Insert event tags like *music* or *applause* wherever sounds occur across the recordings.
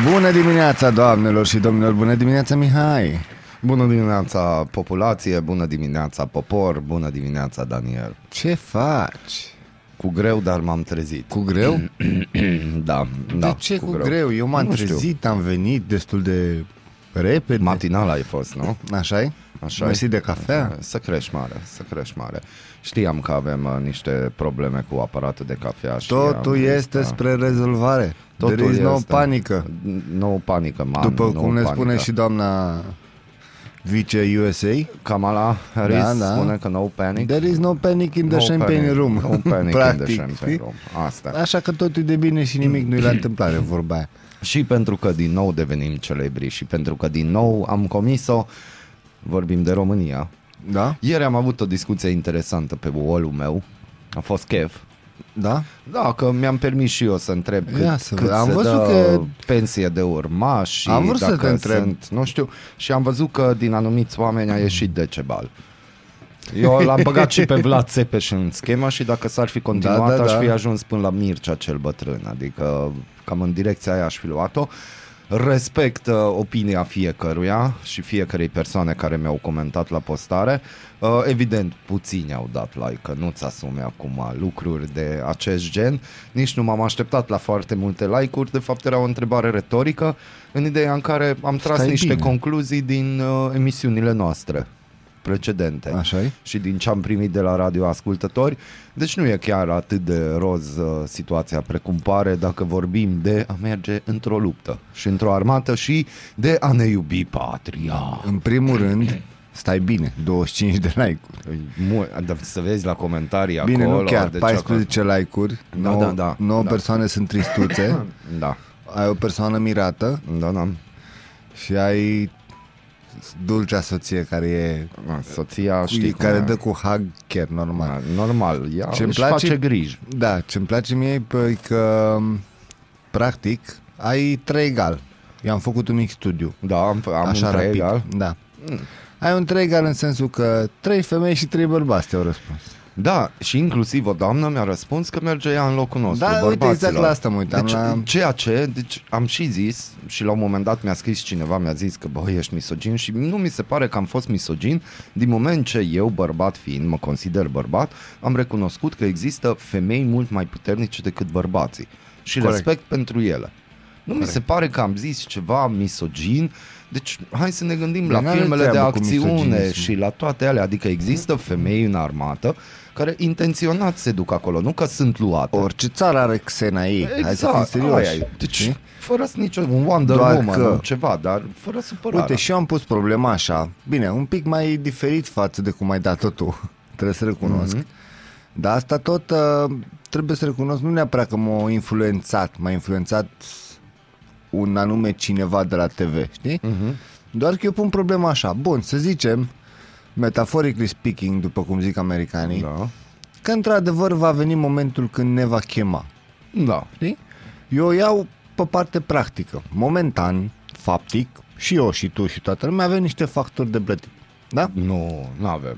Bună dimineața, doamnelor și domnilor! Bună dimineața, Mihai! Bună dimineața populație, bună dimineața popor, bună dimineața Daniel. Ce faci? Cu greu, dar m-am trezit. Cu greu? da, *clears throat* da. De ce cu, cu greu? greu? Eu m-am Nu știu. trezit, am venit destul de repede. Matinal ai fost, nu? așa -i? Așa Mersi de cafea? Să crești mare, să crești mare. Știam că avem uh, niște probleme cu aparatul de cafea și Totul am zis, este da. spre rezolvare. Totul There is no este. panică. No panică, man. După no cum ne panică. spune și doamna vice USA, Kamala Harris Da, da. spune că no panic. there is no panic in the no champagne panic, room. No panic Practic, *laughs* in the champagne știi? room. Asta. Așa că totul e de bine și nimic nu-i la întâmplare, vorba aia. Și pentru că din nou devenim celebri și pentru că din nou am comis-o, vorbim de România. Da? Ieri am avut o discuție interesantă pe wall meu, a fost chef. Da? Da, că mi-am permis și eu să întreb cât, Ia să cât văd. Am se văzut dă că- pensie de urmaș și Am vrut să dacă te întreb. sunt, nu știu, și am văzut că din anumiți oameni a ieșit decebal. Eu *laughs* l-am băgat și pe Vlad Țepeș în schemă și dacă s-ar fi continuat Da, da, aș da. fi ajuns până la Mircea cel bătrân, adică cam în direcția aia aș fi luat-o. Respect uh, opinia fiecăruia și fiecarei persoane care mi-au comentat la postare. Uh, evident, puțini au dat like, că nu-ți asume acum lucruri de acest gen. Nici nu m-am așteptat la foarte multe like-uri, de fapt era o întrebare retorică, în ideea în care am tras Stai niște bine. concluzii din uh, emisiunile noastre precedente așa -i? și din ce am primit de la radioascultători. Deci nu e chiar atât de roz uh, situația precum pare dacă vorbim de a merge într-o luptă și într-o armată și de a ne iubi patria. În primul rând, stai bine, 25 de like-uri. Mu- dar să vezi la comentarii Bine, acolo. nu chiar, deci 14 like-uri, Da, 9, da, da, 9 da. persoane sunt tristuțe, acolo- Da, ai o persoană mirată da, da. și ai dulcea soție care e Da, Soția știi cum care e. dă cu hug chiar normal. Da, Normal, ea Ce-mi își place- face griji. Da, ce-mi place mie e păi, că practic ai trei egal. Eu am făcut un mic studiu. Da, am, am așa un trei rapid. egal. Da. Ai un trei egal în sensul că trei femei și trei bărbați te-au răspuns. Da, și inclusiv o doamnă mi-a răspuns că merge ea în locul nostru, Da, uite, bărbaților. exact la asta mă uitam, Deci, la- ceea ce, deci am și zis și la un moment dat mi-a scris cineva, mi-a zis că bă, ești misogin și nu mi se pare că am fost misogin din moment ce eu, bărbat fiind, mă consider bărbat, am recunoscut că există femei mult mai puternice decât bărbații și Corect. respect pentru ele. Nu mi se pare că am zis ceva misogin, deci hai să ne gândim Dar la n-are filmele de treabă cu acțiune misoginism. și la toate alea, adică există femei în armată care intenționat se duc acolo, nu că sunt luate. Orice țară are xena ei. Hai să fim serioși. Exact, aia e. Deci, Știi? fără să nicio, un Wonder Doar Woman, că- că... ceva, dar fără supărare. Uite, și eu am pus problema așa. Bine, un pic mai diferit față de cum ai dat-o tu. *laughs* Trebuie să recunosc. Mhm. Dar asta tot uh, trebuie să recunosc, nu neapărat că m-a influențat. M-a influențat un anume cineva de la TV, știi? Mhm. Doar că eu pun problema așa. Bun, să zicem, metaphorically speaking, după cum zic americanii, Da. că într-adevăr va veni momentul când ne va chema. Da. Știi? Eu o iau pe parte practică. Momentan, faptic, și eu și tu și toată lumea avem niște factori de plătit. Da? Nu, nu avem.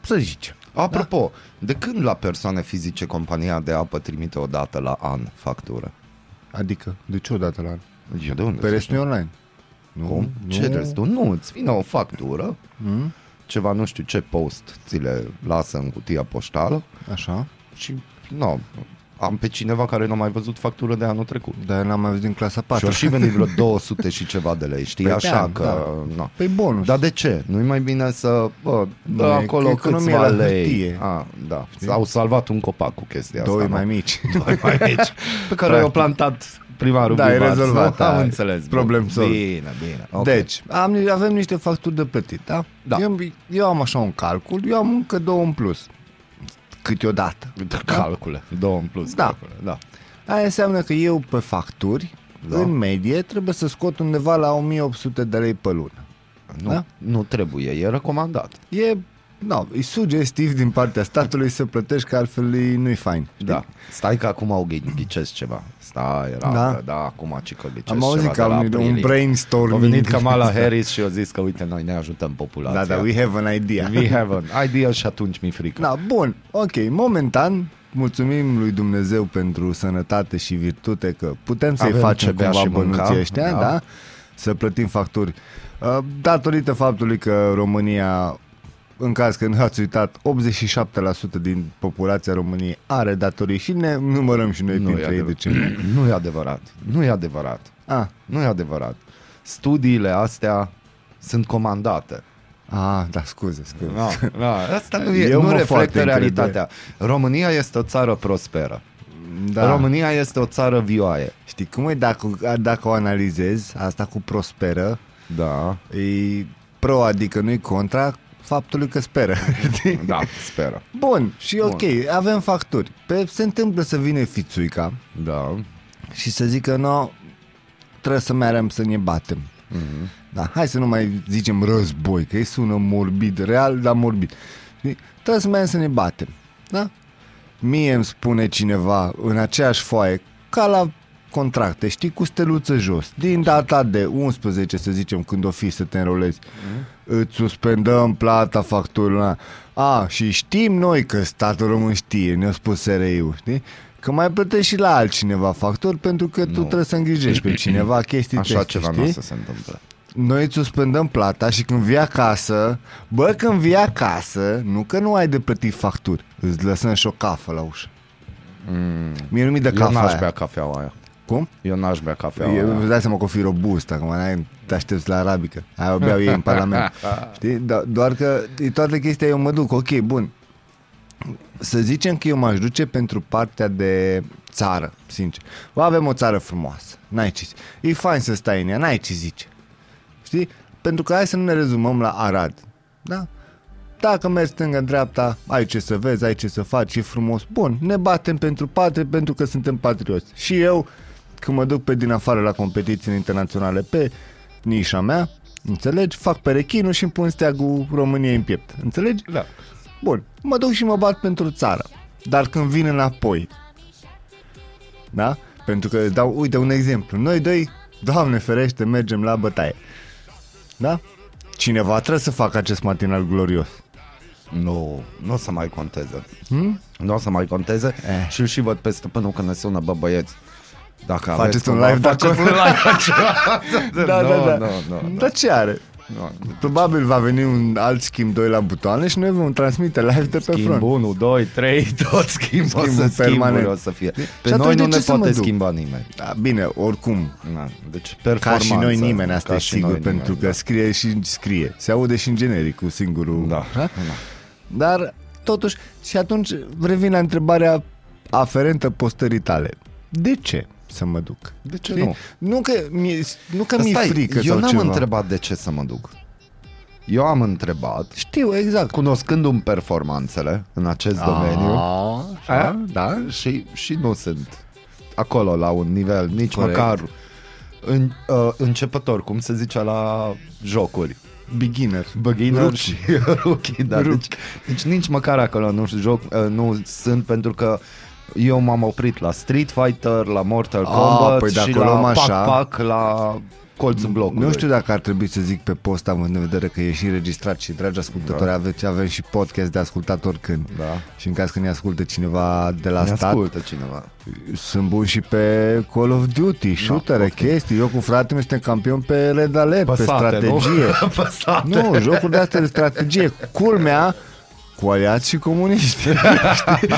Să zicem. Apropo, de când la persoane fizice compania de apă trimite o dată la an factură? Adică, de ce odată la an? Eu de unde? Pe să restul știu? e online. Nu, Cum? Nu. Ce restul? Nu, îți vine o factură, Mm? Ceva nu știu ce post ți le lasă în cutia poștală Așa. și nu, am pe cineva care nu a mai văzut factură de anul trecut. Dar n-am mai văzut din clasa 4. Și au și venit vreo *laughs* 200 și ceva de lei, știi? Păi Așa da, că... da. Na. Păi bonus. Dar de ce? Nu-i mai bine să... Bă, Nu, dă e acolo economie câțiva la lei. hârtie. A, da. S-au salvat un copac cu chestia Doi asta. mai nu? mici. Doi mai mici. *laughs* Pe care Practic. i-au plantat primarul Da, e Bubaț, rezolvat, nu? Am da, înțeles. bun. problem solved. Bine, bine. ok. Deci, am, avem niște facturi de plătit, da? Da. Eu, eu am așa un calcul, eu am încă două în plus. Câteodată. Uite, Calcule. Două în plus. Da. Calcule. da. Aia înseamnă că eu pe facturi da. în medie trebuie să scot undeva la 1800 de lei pe lună. Nu, Da? nu trebuie, e recomandat. E, no, e sugestiv din partea statului să plătești, că altfel e- nu-i fain. știi? Da. Stai că acum au ghi- ghicesc ceva. Stai, era, Da? da, da acum ce că ghicesc Am auzit ceva că de la am un aprilie. brainstorming. A venit Kamala Harris și a zis că uite, noi ne ajutăm populația. Da, da, we have an idea. We have an idea și atunci mi-e frică. Da, bun, ok, momentan mulțumim lui Dumnezeu pentru sănătate și virtute că putem să-i Avem facem ce bea cumva și mânca, bănuții ăștia, da. da. Să plătim facturi. Uh, Datorită faptului că România, în caz că nu ați uitat, 87% din populația României are datorii și ne numărăm și noi nu, e printre ei, adevărat. de ce nu? *clears throat* nu e adevărat. Nu e adevărat. Ah, Nu e adevărat. Studiile astea sunt comandate. ah, da, scuze, scuze. No, no, asta nu, e, Eu nu mă reflectă foarte realitatea. România este o țară prosperă. Da. România este o țară vioaie. Știi cum e dacă, dacă o analizezi, asta cu prosperă, Da, e pro, adică nu-i contra faptului că speră. *laughs* știi? da, speră. Bun, și Bun. ok, avem facturi. Pe, se întâmplă să vină fițuica Da. și să zică, no, trebuie să merem să ne batem. Mhm. Da, hai să nu mai zicem război, că îi sună morbid, real, dar morbid. Știi? Trebuie să mergem să ne batem. Da? Mie îmi spune cineva în aceeași foaie, ca la contracte, știi, cu steluță jos. Din data de 11, să zicem, când o fi să te înrolezi, îți suspendăm plata facturilor. A, și știm noi că statul român știe, ne-a spus SRI-ul, știi? Că mai plătești și la altcineva facturi pentru că tu Nu. trebuie să îngrijești pe *clears throat* cineva chestii Așa chestii, ceva știi? nu o să se întâmple. Noi îți suspendăm plata și când vii acasă, bă, când vii acasă, nu că nu ai de plătit facturi, îți lăsăm și o cafă la ușă. Mm. Mie nu mi de Eu cafea n-aș aia. bea cafeaua aia. Cum? Eu n-aș bea cafeaua Eu, aia. îți dai seama că o fi robust, acum n-ai, te aștepți la arabică. Aia o beau ei în parlament. *laughs* Știi? Do- doar că e toată chestia, eu mă duc, ok, bun. Să zicem că eu m-aș duce pentru partea de țară, sincer. Bă, avem o țară frumoasă, n-ai ce zice. E fain să stai în ea, n-ai ce zice. Știi? Pentru că hai să nu ne rezumăm la Arad. Da? Dacă mergi stânga-dreapta, ai ce să vezi, ai ce să faci, e frumos. Bun, ne batem pentru patrie pentru că suntem patrioți. Și eu, când mă duc pe din afară la competiții internaționale pe nișa mea, înțelegi? Fac perechinul și îmi pun steagul României în piept. Înțelegi? Da. Bun, mă duc și mă bat pentru țară. Dar când vin înapoi, da? Pentru că îți dau, uite, un exemplu. Noi doi, Doamne ferește, mergem la bătaie. Da? Cineva trebuie să facă acest matinal glorios. Nu, nu o să mai conteze. Hmm? Nu o să mai conteze Eh. și îl și văd pe stăpânul când ne sună, bă băieți. Dacă Faceți aveți un cumva- live de faceți acolo? un live *laughs* Da, nu, da, da. Nu, nu, nu. Dar ce are? nu. Probabil va veni un alt schimb 2 la butoane și noi vom transmite live de pe Schimb front. 1, 2, 3, tot schimb o Schimbul să permanent. schimburi o să fie. Pe atunci noi de nu ce ne să mă poate duc? schimba nimeni. Da, bine, oricum, Na, deci Ca performanță. și noi nimeni, asta Ca e și sigur, noi pentru nimeni, că scrie și scrie. Se aude și în generic cu singurul... Da. da. Ha? Dar, totuși, și atunci revin la întrebarea aferentă postării tale. De ce să mă duc? De ce Știi? nu? Nu că mi-e, nu că mi-e Stai, frică eu sau n-am ceva. întrebat de ce să mă duc. Eu am întrebat, Știu, exact. cunoscându-mi performanțele în acest domeniu, A, așa, da? și, și nu sunt acolo la un nivel, nici Corect. măcar în, uh, începător, cum se zice la jocuri. Beginner. Beginner Rookie. și *laughs* rookie, da. Rookie. Deci, deci nici măcar acolo nu, joc, uh, nu sunt pentru că eu m-am oprit la Street Fighter, la Mortal Ah, Kombat păi de și acolo la am așa. Pac-Pac, la colțul blocului. Nu știu dacă ar trebui să zic pe post, având în vedere că e și înregistrat și, dragi ascultători, Da. aveți, avem și podcast de ascultat oricând. Da. Și în caz că ne ascultă cineva de la Ne stat, ascultă cineva. sunt bun și pe Call of Duty, shootere, ok. chestii. Eu cu fratele meu suntem campion pe Red Alert, pe Păsate, strategie. *laughs* nu? Păsate. Nu, jocuri de astea de strategie. Culmea, cu aliați și comuniști. Știi?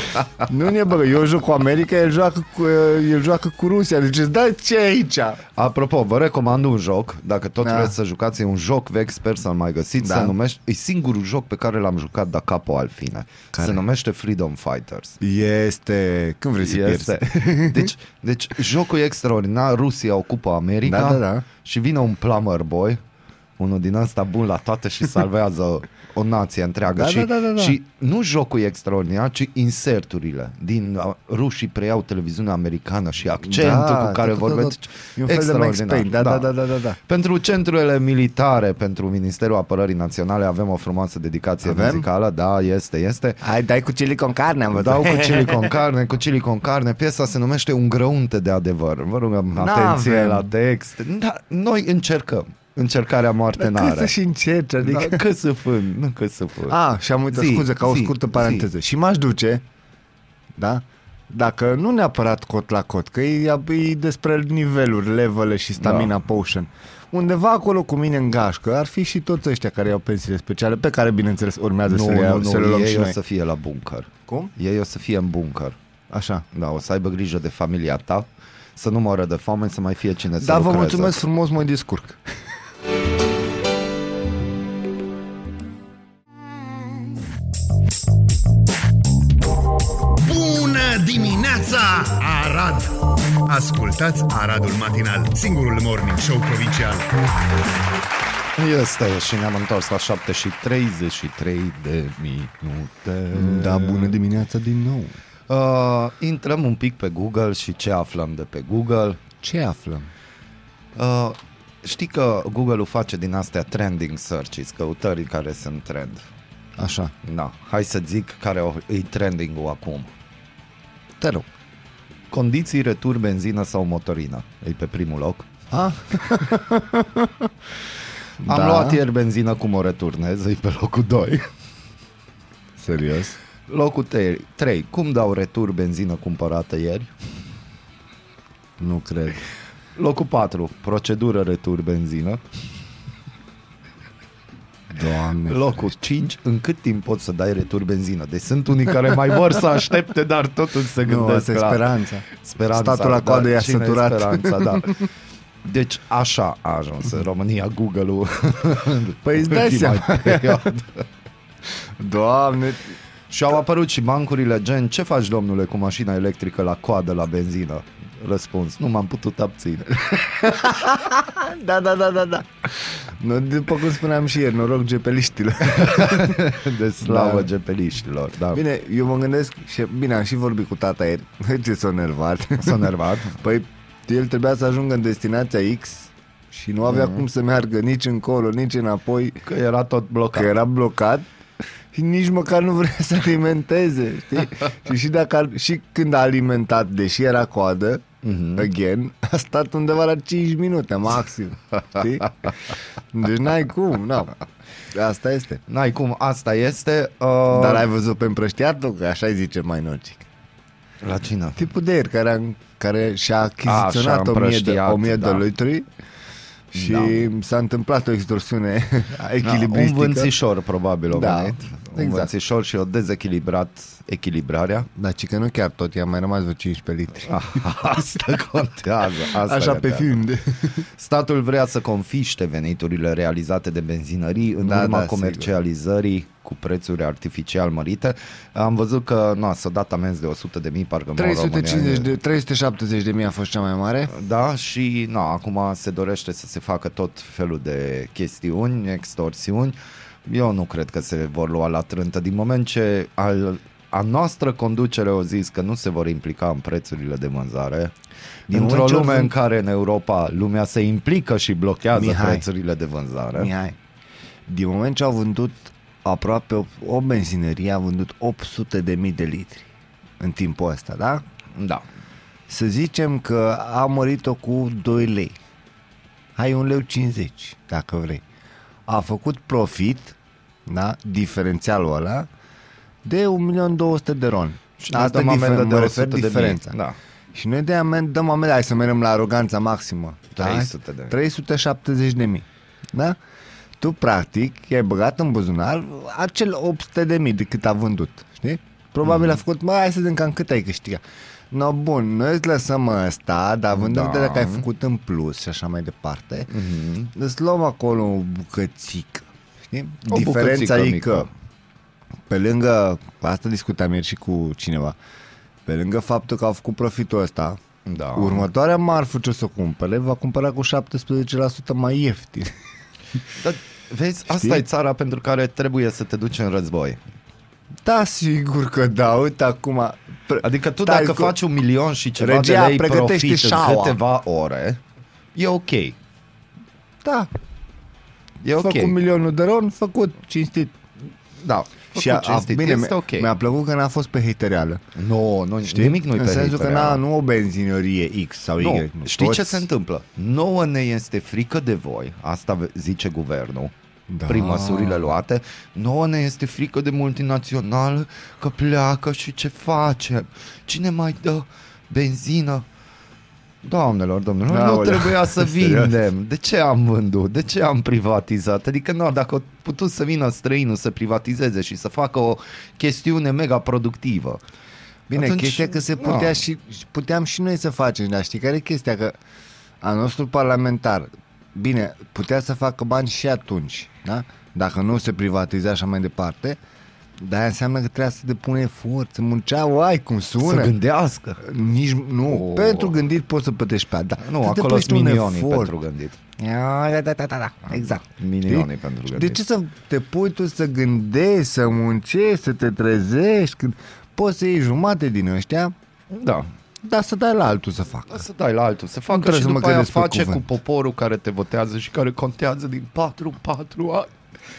*laughs* nu ne băgă. Eu joc cu America, el joacă cu, el joacă cu Rusia. Deci îți dai ce aici? Apropo, vă recomand un joc, dacă tot Da. vreți să jucați, e un joc vechi, sper să-l mai găsiți, Da. se numește, e singurul joc pe care l-am jucat da capo al fine. Care? Se numește Freedom Fighters. Este... Când vrei să pierzi? Este. *laughs* *laughs* Deci, deci jocul e extraordinar, Rusia ocupă America Da, da, da. și vine un plumber boy Unul din ăsta bun la toate și salvează o nație întreagă. Da, și, da, da, da, da. și nu jocul e extraordinar, ci inserturile. Din uh, rușii preiau televiziunea americană și accentul Da, cu care tot, tot, vorbesc. tot. E un fel de Max Payne, da, da, da, da, da, da. Pentru centrurile militare, pentru Ministerul Apărării Naționale avem o frumoasă dedicație Avem? muzicală. Da, este, este. Hai, dai cu chili con carne, am văzut. Dau cu chili con carne, cu chili con carne. Piesa se numește Un grăunte de adevăr. Vă rugăm atenție N-avem. la text. Da, noi încercăm. Încercarea moarte Dar cât n-are. să și încerci, adică... Da, că să fân, nu că să fân. A, și am uitat, Zi, scuze, ca o zi, scurtă zi. paranteză. Și m-aș duce, da? Dacă nu neapărat cot la cot, că e, e despre niveluri, levele și stamina Da. potion. Undeva acolo cu mine în gașcă ar fi și toți ăștia care iau pensiile speciale, pe care, bineînțeles, urmează nu, să le, iau, nu, să le nu, luăm ei și o noi. să fie la bunker. Cum? Ei o să fie în bunker. Așa. Da, o să aibă grijă de familia ta, să nu moară de foame, să mai fie cine să Da, vă lucreze. mulțumesc frumos, mă descurc. *laughs* Bună dimineața, Arad! Ascultați Aradul Matinal, singurul morning show provincial. Este și ne-am întors la 7 și 33 de minute. Da, bună dimineața din nou. Uh, intrăm un pic pe Google și ce aflăm de pe Google. Ce aflăm? Uh, știi că Google-ul face din astea trending searches, căutări care sunt trend. Așa, Da, hai să zic care o- e trending-ul acum. te rog. Condiții, retur, benzină sau motorină. E pe primul loc. A? *laughs* Am Da. luat ieri benzină cum o returnez, e pe locul 2. *laughs* Serios? Locul 3. Cum dau retur benzină cumpărată ieri? Nu cred. Locul 4. Procedură retur benzină. Doamne. Locul 5. În cât timp poți să dai retur benzină? Deci sunt unii care mai vor să aștepte, dar totuși se Nu, gândesc asta e la speranța. speranța. Statul la coadă i-a cine e săturat. Speranța, da. *laughs* Deci așa a ajuns în România Google-ul *laughs* Păi îți dai ultima seama. perioadă. *laughs* Doamne. Și au apărut și bancurile gen Ce faci domnule cu mașina electrică la coadă la benzină? Răspuns, nu m-am putut abține *laughs* Da, da, da, da, da. Nu, după cum spuneam și ieri, noroc gepeliștilor. *laughs* De slavă Da. gepeliștilor da. Bine, eu mă gândesc și bine, am și vorbit cu tata ieri. *laughs* Ce s-a nervat. S-a nervat Păi, el trebuia să ajungă în destinația X și nu avea cum să meargă nici încolo, nici înapoi, Că era tot blocat că era blocat și nici măcar nu vrea să alimenteze, știi? și, și, dacă, ar- și când a alimentat, deși era coadă, Mhm. again, a stat undeva la 5 minute maxim, *laughs* știi? Deci n-ai cum, nu. Asta este. N-ai cum, asta este uh, Dar ai văzut pe împrăștiatul? Că așa îi zice mai nocic. La cine? Tipul de ieri care, a, care și-a A, și-a achiziționat 1000 de, împrăștiat, 1000 de da. litri și Da. s-a întâmplat o extorsiune Da, un echilibristică. vânțișor probabil o Da, venit Un exact. vânțișor și o dezechilibrat echilibrarea Da, ci că nu chiar tot, i-a mai rămas vreo 15 litri. Ah, *laughs* Asta contează asta Așa pe contează. film. De... Statul vrea să confiște veniturile realizate de benzinării în Da, urma da, comercializării cu prețuri artificial mărite. Am văzut că nu, s-a dat amenzi de 100 de mii, parcă mor 350 România. de, 370 de mii a fost cea mai mare. Da, și na, acum se dorește să se facă tot felul de chestiuni, extorsiuni. Eu nu cred că se vor lua la trântă din moment ce al, a noastră conducere au zis că nu se vor implica în prețurile de vânzare. Din Dintr-o moment ce lume au în vând- care în Europa lumea se implică și blochează Mihai. prețurile de vânzare. Mihai, din moment ce au vândut aproape o, o benzinărie a vândut 800 de mii de litri în timpul ăsta, da? Da. Să zicem că a mărit-o cu 2 lei. Hai un leu 50, dacă vrei. A făcut profit, da, diferențialul ăla, de 1.200.000 de ron. Și noi dăm amendă de mă 100 refer de mii. diferența. Da. Și noi de amendă, dăm amendă, hai să mergem la aroganța maximă. 300 de mii. 370 de mii. Da? Tu, practic, i-ai băgat în buzunar acel 800 de mii de cât a vândut. Știi? Probabil Mhm. a făcut, mă, hai să vedem cam cât ai câștigat. No, bun, noi îți lăsăm ăsta, dar având în Da. vedere că ai făcut în plus și așa mai departe, Mhm. îți luăm acolo o bucățică. Știi? O Diferența bucățică e mică. că pe lângă, asta discutam ieri și cu cineva, pe lângă faptul că au făcut profitul ăsta, Da. următoarea marfă ce o să cumpere va cumpăra cu 17% mai ieftin. *laughs* Dar, vezi, asta Știi? e țara pentru care trebuie să te duci în război. Da, sigur că da, uite acum... Pre- Adică tu Stai, dacă cu- faci un milion și ceva Regia, de lei pregătește profit în șaua. câteva ore, e ok. Da, E ok. făcut milionul de ron, făcut cinstit. Da. Și a, a, cinstit, bine, este mi- ok. mi-a plăcut că n-a fost pe hatereală. Nu, nu, Știi? nimic nu-i În pe sensul că hatereală. n-a, nu o benzinărie X sau Nu, Y. știi Toți- ce se întâmplă? Nouă ne este frică de voi, asta ve- zice guvernul, Da. prin măsurile luate, nouă ne este frică de multinațional că pleacă și ce facem? Cine mai dă benzină? Doamnelor, domnilor, nu Aoleu, trebuia să *laughs* serios? vindem. De ce am vândut? De ce am privatizat? Adică, nu, dacă a putut să vină străinul să privatizeze și să facă o chestiune mega productivă. Bine, Atunci, chestia că se na. putea și, și puteam și noi să facem, dar știi care e chestia? Că a nostru parlamentar, bine, putea să facă bani și atunci, da? Dacă nu se privatiza așa mai departe, dar aia înseamnă că trebuia să depune efort, să muncea, uai, cum sună. Să gândească. Nici, nu, Oh. pentru gândit poți să plătești pe aia, da. Nu, Să acolo depui sunt un milionii efort. pentru gândit. Ia, Da, da, da, da, da, exact. Milionii Știi? pentru De gândit. ce să te pui tu să gândești, să muncești, să te trezești, când poți să iei jumate din ăștia, Da. dar să dai la altul să facă. Să dai la altul, să facă trebuie și să mă după aia credeți pe face cu cuvânt. poporul care te votează și care contează din 4 în 4 ani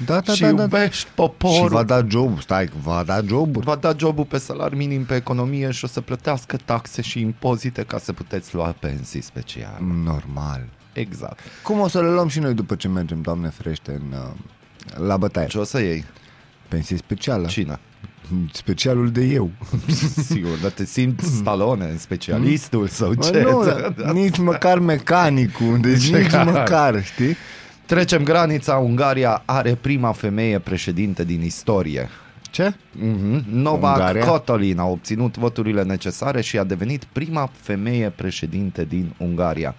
Da, da, și da, da. iubești Și poporul. va da job, stai, va da joburi. Va da jobul pe salar minim pe economie și o să plătească taxe și impozite ca să puteți lua pensii speciale. Normal. Exact. Cum o să le luăm și noi după ce mergem, Doamne ferește, în, uh, la bătaie? Ce o să iei? Pensie specială. Cine? Specialul de eu. *laughs* Sigur, dar te simți Stallone, specialistul sau Bă, ce? nu, *laughs* da, nici măcar mecanicul, deci Ce nici car? măcar, știi? Trecem granița, Ungaria are prima femeie președinte din istorie. Ce? Mm-hmm. Novak Ungaria? Cotolin a obținut voturile necesare și a devenit prima femeie președinte din Ungaria.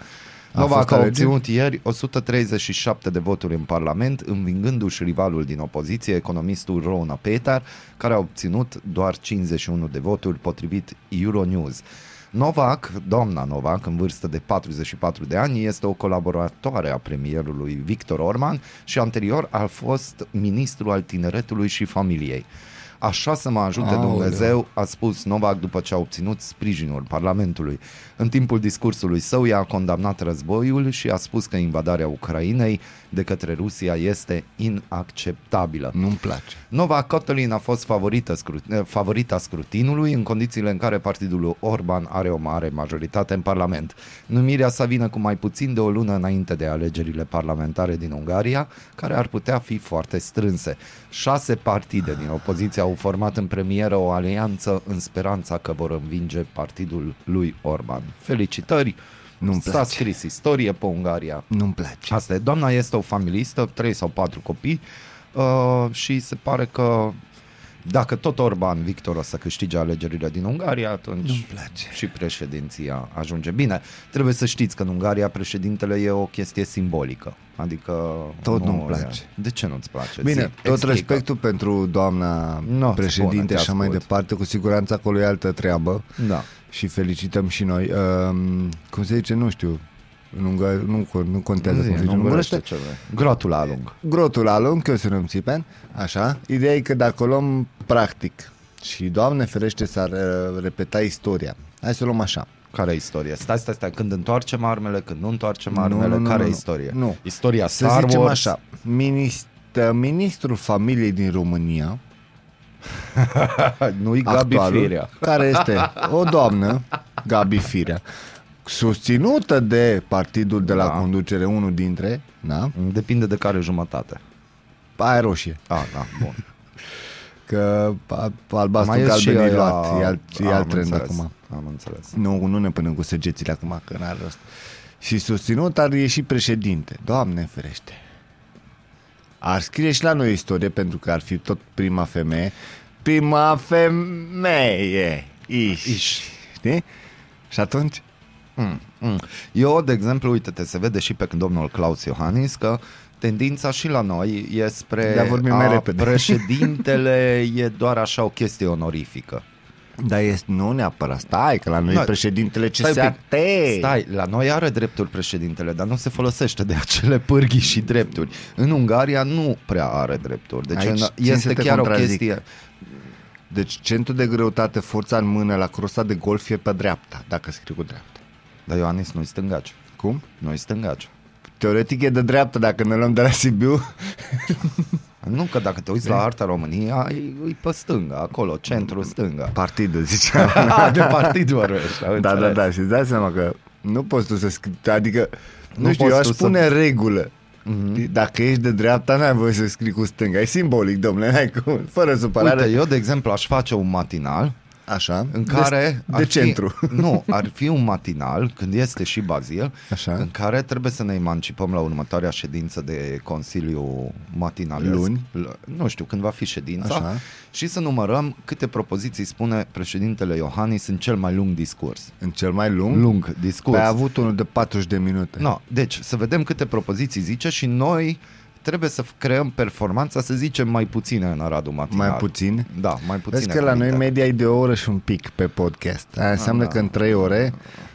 A Novak fost a alegeri? obținut ieri 137 de voturi în Parlament, învingându-și rivalul din opoziție, economistul Rona Peter, care a obținut doar 51 de voturi, potrivit Euronews. Novak, doamna Novak, în vârstă de 44 de ani, este o colaboratoare a premierului Victor Orban și anterior a fost ministru al tineretului și familiei. Așa să mă ajute Aoleu. Dumnezeu, a spus Novak după ce a obținut sprijinul Parlamentului. În timpul discursului său, ea a condamnat războiul și a spus că invadarea Ucrainei de către Rusia este inacceptabilă. Nu-mi place. Nova Cotălin a fost favorită, scrut- favorita scrutinului în condițiile în care partidul lui Orban are o mare majoritate în Parlament. Numirea sa vine cu mai puțin de o lună înainte de alegerile parlamentare din Ungaria, care ar putea fi foarte strânse. Șase partide din opoziție au format în premieră o alianță în speranța că vor învinge partidul lui Orban. Felicitări! Nu-mi S-a place. scris istorie pe Ungaria. Nu-mi place. Asta e. Doamna este o familistă, trei sau patru copii uh, și se pare că dacă tot Orban Victor o să câștige alegerile din Ungaria, atunci Nu-mi place. și președinția ajunge. Bine, trebuie să știți că în Ungaria președintele e o chestie simbolică. Adică Tot nu nu-mi e- place. De ce nu-ți place? Bine, Zi, tot explică. respectul pentru doamna Nu, președinte spune, te și așa mai ascult. departe, cu siguranță acolo e altă treabă Da. Și felicităm și noi. Um, cum se zice, nu știu, în Ungar, nu, nu contează Zi, cum se zice în nu ungurește. vorbește ce vrei. Grotul alung. Grotul la lung, că o să nu țipen, așa. Ideea e că dacă o luăm practic și, Doamne ferește, s-ar uh, repeta istoria. Hai să o luăm așa. Care e istoria? Stați, stați, stați. Când întoarcem armele, când nu întoarcem Nu, armele, nu, nu, care nu, e nu. istoria? Nu. Istoria Să Star zicem Wars. așa, minist, ministrul familiei din România, *laughs* Nu-i Gabi actualul, Firea. care este o doamnă, Gabi Firea, susținută de partidul de la Da. conducere, unul dintre, da? Depinde de care jumătate. Aia roșie. Ah, da, bun. *laughs* Că a- albastru Mai e și galben e aia- luat, e alt, e Am alt trend înțeles, acum. Am înțeles. Nu, nu ne punem cu săgețile acum, că n-are rost. Și susținut ar ieși președinte. Doamne ferește. Ar scrie și la noi istorie, pentru că ar fi tot prima femeie. Prima femeie. Iș. Iș. Știi? Și atunci? Mm, mm. Eu, de exemplu, uite-te, se vede și pe domnul Claus Iohannis că tendința și la noi e spre De a vorbi mai repede. președintele e doar așa o chestie onorifică. Dar este, nu neapărat, stai, că la noi Da. e președintele Stai un pic. CSAT. Stai, la noi are drepturi președintele, dar nu se folosește de acele pârghii și drepturi. În Ungaria nu prea are drepturi. Deci Aici în, țin să este te chiar o contrazic. chestie. Deci centru de greutate, forța în mână la crosa de golf e pe dreapta, dacă scrii cu dreapta. Dar Ioanis nu-i stângaci. Cum? Nu-i stângaci. Teoretic e de dreapta, dacă ne luăm de la Sibiu. *laughs* Nu că dacă te uiți la arta România, e, e pe stânga, acolo, centru stânga. Partidul, ziceam. *laughs* de partid vorbești, am da, da, înțeles. da, și îți dai seama că nu poți tu să scrii, adică, nu, Nu știu, eu poți aș tu să- pune regulă. Mm-hmm. Dacă ești de dreapta, n-ai voie să scrii cu stânga. E simbolic, domnule, n-ai cum. Fără supărare. Uite, eu, de exemplu, aș face un matinal Așa. în care... De, ar de fi, centru. *laughs* Nu, ar fi un matinal, când este și Bazil, Așa. în care trebuie să ne emancipăm la următoarea ședință de Consiliu matinalesc. Luni? L- Nu știu, când va fi ședința. Așa. Și să numărăm câte propoziții spune președintele Iohannis în cel mai lung discurs. În cel mai lung, Lung discurs. Păi a avut unul de 40 de minute. No, deci, să vedem câte propoziții zice și noi trebuie să f- creăm performanța, să zicem, mai puține în Aradul Matinal. Mai puțin? Da, mai puține. Vezi că la noi cuvinte. media e de o oră și un pic pe podcast. Aia înseamnă da. că în trei ore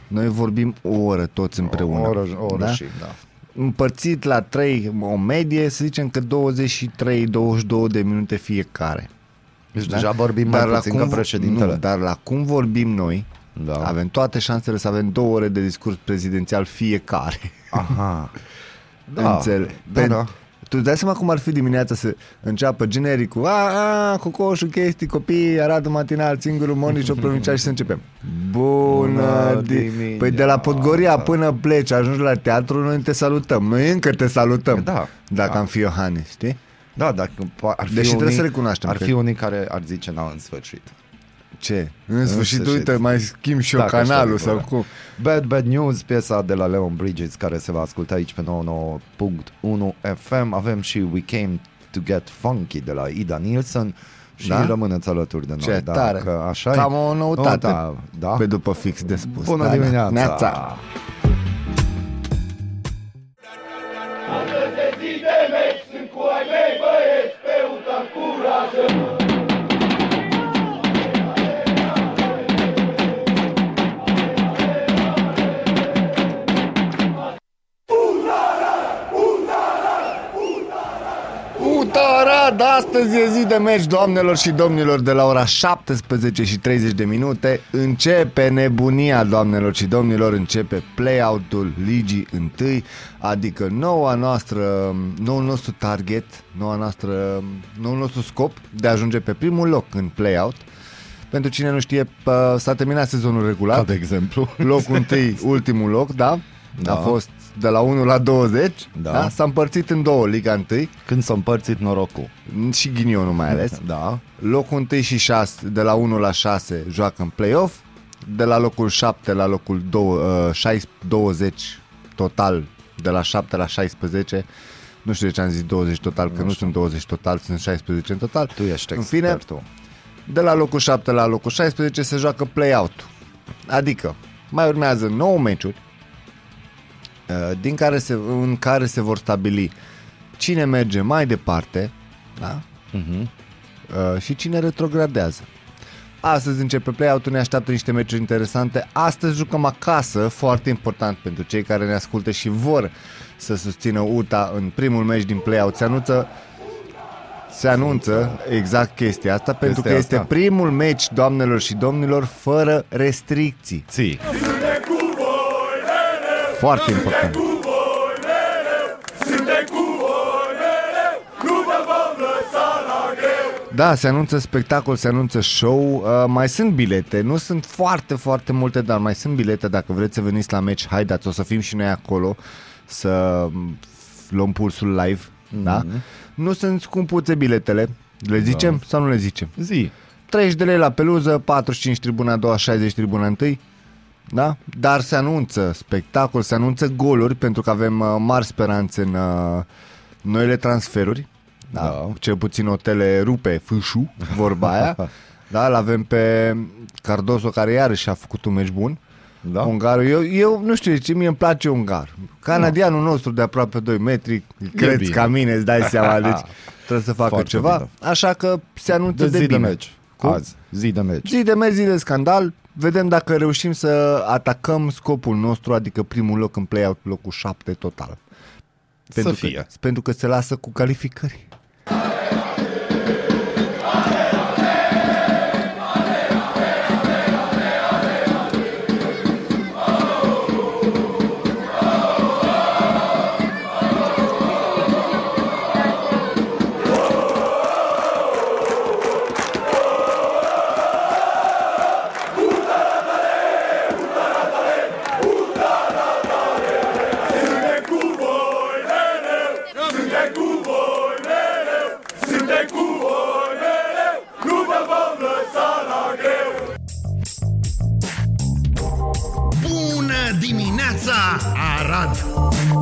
noi vorbim o oră toți împreună. O oră, o oră da? și, da. Împărțit la trei o medie, să zicem că 23-22 de minute fiecare. Deci deja vorbim mai la puțin cum, ca președintele. Nu, dar la cum vorbim noi, Da. avem toate șansele să avem două ore de discurs prezidențial fiecare. Aha. *laughs* Da, Înțeleg. da, Pen- da. Tu îți dai seama cum ar fi dimineața să înceapă genericul A, a, cocoșul, chestii, copii, Aradul matinal, singurul monici, o provincial și să începem Bună Bună di- dimineața. Păi de la Podgoria până pleci, ajungi la teatru, noi te salutăm Noi încă te salutăm Da, Dacă da. am fi Iohannis, știi? Da, dacă po- ar fi Deși unii, trebuie să recunoaștem Ar că- fi unii care ar zice, na, în sfârșit. Ce? În sfârșit, sfârșit. uite, mai schimb și eu Dacă canalul așa sau e, cum Bad Bad News, piesa de la Leon Bridges care se va asculta aici pe 99.1 FM. Avem și We Came to Get Funky de la Ida Nielsen și Da? rămâneți alături de noi. Ce da, tare. Că așa Cam e. o noutate da, da. Pe după fix de spus Bună Da, da. dimineața! Neața. Utarad, astăzi e zi de meci, doamnelor și domnilor, de la ora 17 și 30 de minute. Începe nebunia, doamnelor și domnilor, începe play-out-ul Ligii 1, adică noua noastră, noul nostru target, noua noastră, noul nostru scop de a ajunge pe primul loc în play-out. Pentru cine nu știe, pă, s-a terminat sezonul regulat. Ca de exemplu. Locul întâi, ultimul loc, da? Da. A fost de la 1 la 20, Da. da? S-a împărțit în două, Liga 1 Când s-a împărțit norocul. și ghinionul mai ales. *laughs* Da. Locul 1 și 6, de la 1 la 6, joacă în play-off. De la locul 7 la locul 2, uh, 16, 20 total, de la 7 la 16. Nu știu de ce am zis 20 total, că nu sunt 20 total, sunt 16 în total. Tu ești În fine, expertul. de la locul 7 la locul 16 se joacă play-out. Adică mai urmează 9 meciuri uh, din care se, în care se vor stabili cine merge mai departe da? Mhm. uh, și cine retrogradează. Astăzi începe play-out-ul, ne așteaptă niște meciuri interesante. Astăzi jucăm acasă, foarte important pentru cei care ne ascultă și vor să susțină UTA în primul meci din play-out. Se anunță, se anunță exact chestia asta, pentru că este asta. primul meci, doamnelor și domnilor, fără restricții. Ții. Foarte important. Da, se anunță spectacol, se anunță show, uh, mai sunt bilete, nu sunt foarte, foarte multe, dar mai sunt bilete, dacă vreți să veniți la meci, haideți, o să fim și noi acolo, să mm, luăm pulsul live, mm-hmm. da? Nu sunt scumpuțe biletele, le zicem da. sau nu le zicem? Zi. 30 de lei la peluză, 45 tribuna a doua, 60 tribuna întâi, da? Dar se anunță spectacol, se anunță goluri, pentru că avem uh, mari speranțe în uh, noile transferuri. Da. Da. Cel puțin otele rupe fâșu, vorba aia. *laughs* da, l-avem pe Cardoso, care iarăși a făcut un meci bun. Da? Ungarul, eu, eu nu știu de ce, mie îmi place ungar. Canadianul nostru de aproape 2 metri, crezi bine. ca mine, îți dai seama, *laughs* deci trebuie să facă Foarte ceva. bine. Așa că se anunță De de, zi de bine. meci. Cum? Azi, zi de meci. Zi de mers, zi de scandal, vedem dacă reușim să atacăm scopul nostru, adică primul loc în play-out, locul 7 total. Pentru să fie. Că, pentru că se lasă cu calificări.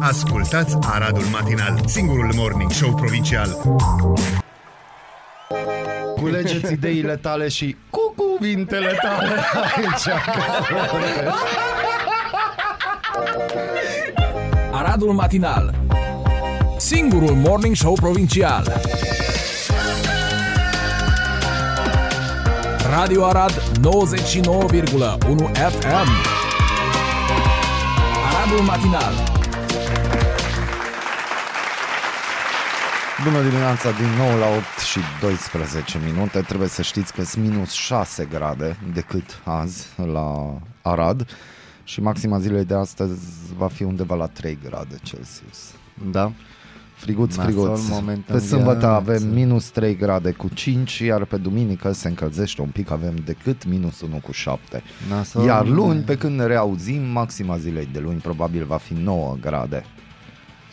Ascultați Aradul Matinal, singurul morning show provincial. Culegeți ideile tale și cu cuvintele tale aici. Aradul Matinal Singurul Morning Show Provincial Radio Arad 99,1 FM Aradul Matinal Bună dimineața din nou la 8 și 12 minute. Trebuie să știți că sunt minus 6 grade decât azi la Arad și maxima zilei de astăzi va fi undeva la 3 grade Celsius. Da? Friguț, Nasol friguț. moment Pe în sâmbătă viață. avem minus 3 grade cu 5, iar pe duminică se încălzește un pic, avem decât minus 1 cu 7. Nasol Iar luni, moment. pe când ne reauzim, maxima zilei de luni probabil va fi 9 grade.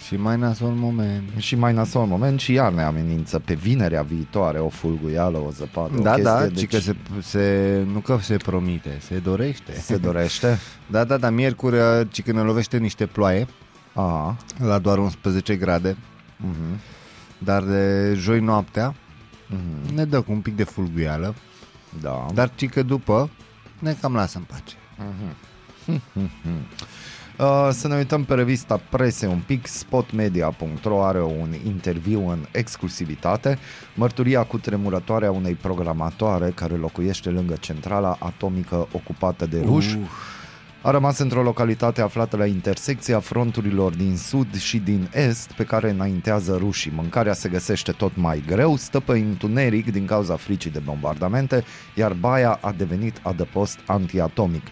Și mai nasol moment. Și mai nasol moment și iar ne amenință pe vinerea viitoare o fulguială, o zăpadă, o Da, chestie, da, deci ci că se, se, nu că se promite, se dorește. se dorește. *laughs* Da, da, da, miercuri, uh, ci că ne lovește niște ploaie, Aha. la doar 11 grade, Mhm. dar de joi noaptea Mhm. ne dă cu un pic de fulguială, Da. dar ci că după ne cam lasă în pace. *laughs* Uh, să ne uităm pe revista Prese un pic, spotmedia.ro are un interviu în exclusivitate, mărturia cu tremurătoare a unei programatoare care locuiește lângă centrala atomică ocupată de ruși. Uh. A rămas într-o localitate aflată la intersecția fronturilor din sud și din est pe care înaintează rușii. Mâncarea se găsește tot mai greu, stă pe întuneric din cauza fricii de bombardamente, iar baia a devenit adăpost antiatomic.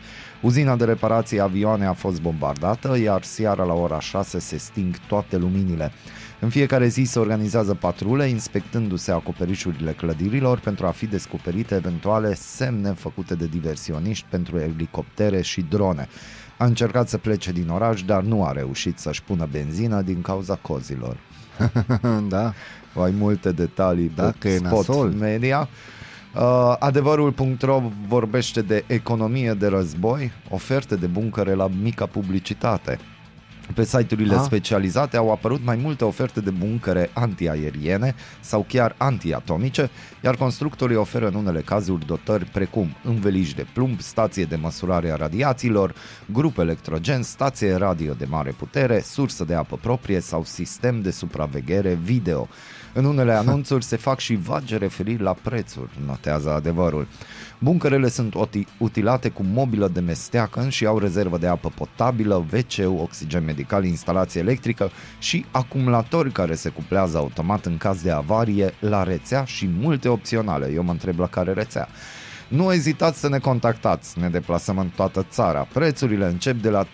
Uzina de reparație avioane a fost bombardată, iar seara la ora 6 se sting toate luminile. În fiecare zi se organizează patrule inspectându-se acoperișurile clădirilor pentru a fi descoperite eventuale semne făcute de diversioniști pentru elicoptere și drone. A încercat să plece din oraș, dar nu a reușit să-și pună benzină din cauza cozilor. *laughs* da, Ai multe detalii Da, pe că e spot nasol. media. Uh, adevărul.ro vorbește de economie de război, oferte de buncăre la mica publicitate. Pe site-urile Ah. specializate au apărut mai multe oferte de buncăre antiaeriene sau chiar antiatomice, iar constructorii oferă în unele cazuri dotări precum înveliș de plumb, stație de măsurare a radiațiilor, grup electrogen, stație radio de mare putere, sursă de apă proprie sau sistem de supraveghere video. În unele anunțuri se fac și vagi referiri la prețuri, notează adevărul. Buncărele sunt oti- utilate cu mobilă de mesteacă și au rezervă de apă potabilă, wc oxigen medical, instalație electrică și acumulatori care se cuplează automat în caz de avarie la rețea și multe opționale. Eu mă întreb la care rețea. Nu ezitați să ne contactați, ne deplasăm în toată țara. Prețurile încep de la 30.000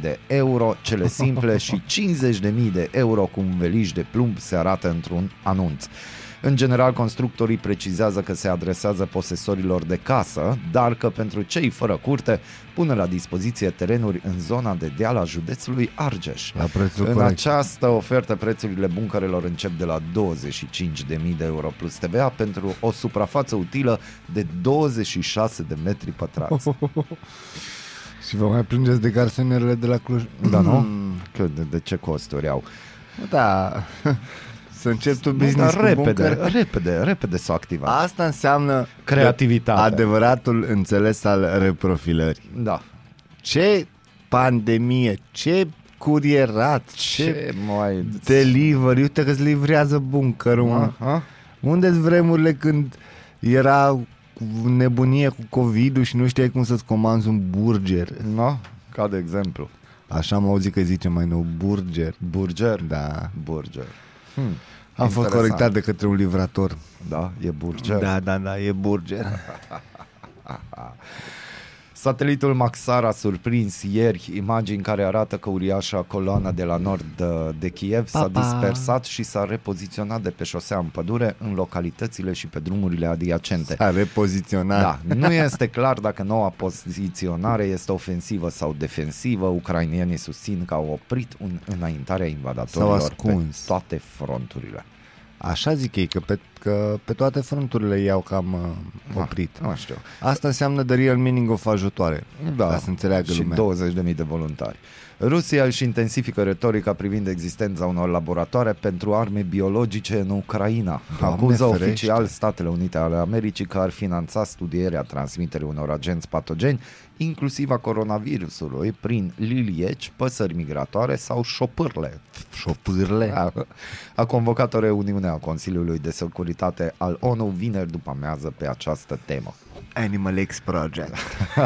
de euro, cele simple, și *laughs* 50.000 de euro cu un veliș de plumb se arată într-un anunț. În general, constructorii precizează că se adresează posesorilor de casă, dar că pentru cei fără curte pune la dispoziție terenuri în zona de deal a județului Argeș. la prețul În corect. această ofertă, prețurile buncărelor încep de la 25.000 de euro plus TVA pentru o suprafață utilă de 26 de metri pătrați. *laughs* Și vă mai plângeți de garsonierele de la Cluj? Da, nu? Mm, Cât de, de ce costuri au? Da, să încep tu Nu, business dar cu repede, buncări. repede, repede să o activați. Asta înseamnă Creativitate. adevăratul înțeles al reprofilării. Da. Ce pandemie, ce curierat, ce, Ce mai... delivery, uite că îți livrează buncărul, mă. Aha. Unde-s vremurile când era cu nebunie cu covid și nu știai cum să-ți comanzi un burger. No? Ca de exemplu. Așa am auzit că zice mai nou burger. Burger? Da. Burger. Hmm. Am fost Interesant. corectat de către un livrator. Da, e burger. Da, da, da, e burger. *laughs* Satelitul Maxar a surprins ieri imagini care arată că uriașa coloană de la nord de, de Kiev s-a Pa, pa. dispersat și s-a repoziționat de pe șosea în pădure în localitățile și pe drumurile adiacente. A repoziționat. Da, nu este clar dacă noua poziționare este ofensivă sau defensivă. Ucrainienii susțin că au oprit un înaintarea invadatorilor S-au ascuns. pe toate fronturile. Așa zic ei, că pe, că pe toate fronturile i-au cam uh, oprit. Ah, nu știu. Asta înseamnă the real meaning of ajutoare. Da, Ca să înțeleagă și lumea. 20.000 de voluntari. Rusia își intensifică retorica privind existența unor laboratoare pentru arme biologice în Ucraina. Doamne Acuză ferește. oficial Statele Unite ale Americii că ar finanța studierea transmiterii unor agenți patogeni, inclusiv a coronavirusului, prin lilieci, păsări migratoare sau șopârle. Șopârle. A, a convocat o reuniune a Consiliului de Securitate al ONU vineri după amiază pe această temă. Animal X Project.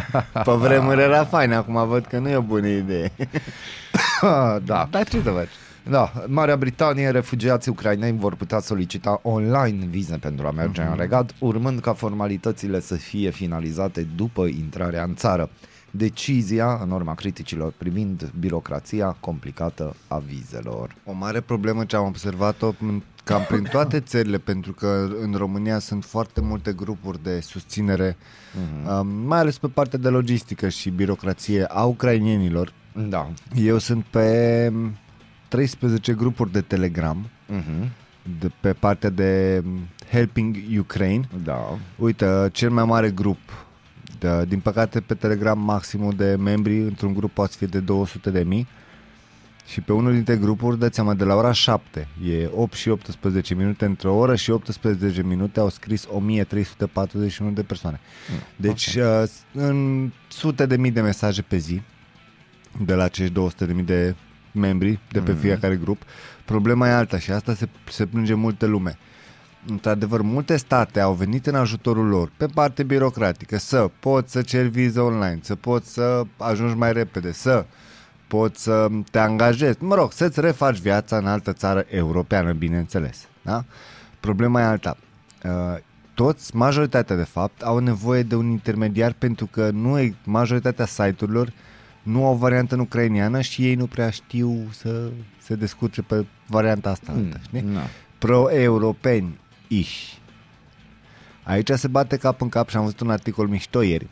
*laughs* Pe vremuri era fain, acum văd că nu e o bună idee. *laughs* da. Dar ce să faci? Da, în Marea Britanie, refugiații ucraineni vor putea solicita online vize pentru a merge Mhm. în regat, urmând ca formalitățile să fie finalizate după intrarea în țară. Decizia, în urma criticilor privind birocrația complicată a vizelor. O mare problemă ce am observat-o în- cam prin toate țările, pentru că în România sunt foarte multe grupuri de susținere, um, mai ales pe partea de logistică și birocrație a ucrainienilor. Da. Eu sunt pe 13 grupuri de Telegram, Uh-huh. de, pe partea de Helping Ukraine. Da. Uite, cel mai mare grup, de, din păcate pe Telegram maximul de membri într-un grup poate fi de 200 de mii și pe unul dintre grupuri, dați seama, de la ora 7, e 8 și 18 minute, între o oră și 18 minute au scris 1341 de persoane. Deci, uh, în sute de mii de mesaje pe zi, de la acești 200 de mii de membri de pe fiecare grup. Problema e alta și asta se, se plânge multe lume. Într-adevăr, multe state au venit în ajutorul lor pe parte birocratică să poți să ceri viză online, să poți să ajungi mai repede, să poți să te angajezi, mă rog, să-ți refaci viața în altă țară europeană, bineînțeles. Da? Problema e alta. Uh, Toți, majoritatea de fapt, au nevoie de un intermediar pentru că nu e, majoritatea site-urilor nu au variantă în ucrainiană și ei nu prea știu să se descurce pe varianta asta altă, știi? Da. pro-europeni iși. Aici se bate cap în cap și am văzut un articol mișto ieri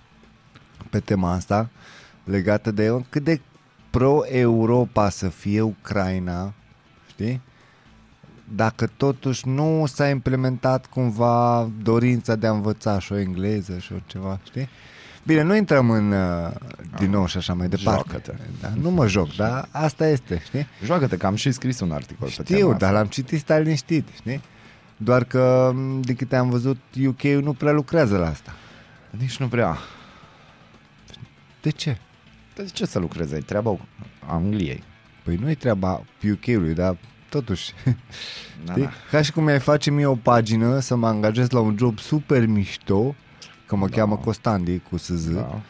pe tema asta legată de cât de pro-Europa să fie Ucraina, știi? Dacă totuși nu s-a implementat cumva dorința de a învăța și o engleză și o ceva, știi? Bine, nu intrăm în uh, din nou și așa mai departe. Joacă-te. Da? Nu mă joc, dar asta este, știi? Joacă-te că am și scris un articol pe Știu, tema dar asta. l-am citit stai liniștit, știi? Doar că, m, de câte am văzut, UK-ul nu prea lucrează la asta. Nici nu vrea. De ce? De ce să lucreze? E treaba Angliei. Păi nu e treaba UK-ului, dar totuși. Da, *laughs* știi? da. Ca și cum mi-ai face mie o pagină să mă angajez la un job super mișto, că mă Da. cheamă Costandi cu SZ Da.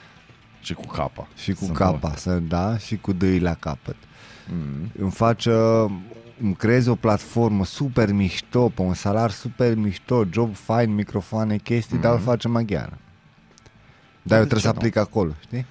Și cu capa. și cu Sunt capa, multe. să, da, și cu dâi la capăt. Mm. Îmi face, îmi creezi o platformă super mișto, pe un salar super mișto, job fain, microfoane, chestii, dar îl face maghiară. Dar eu Mhm. De trebuie ce să nu? aplic acolo, știi?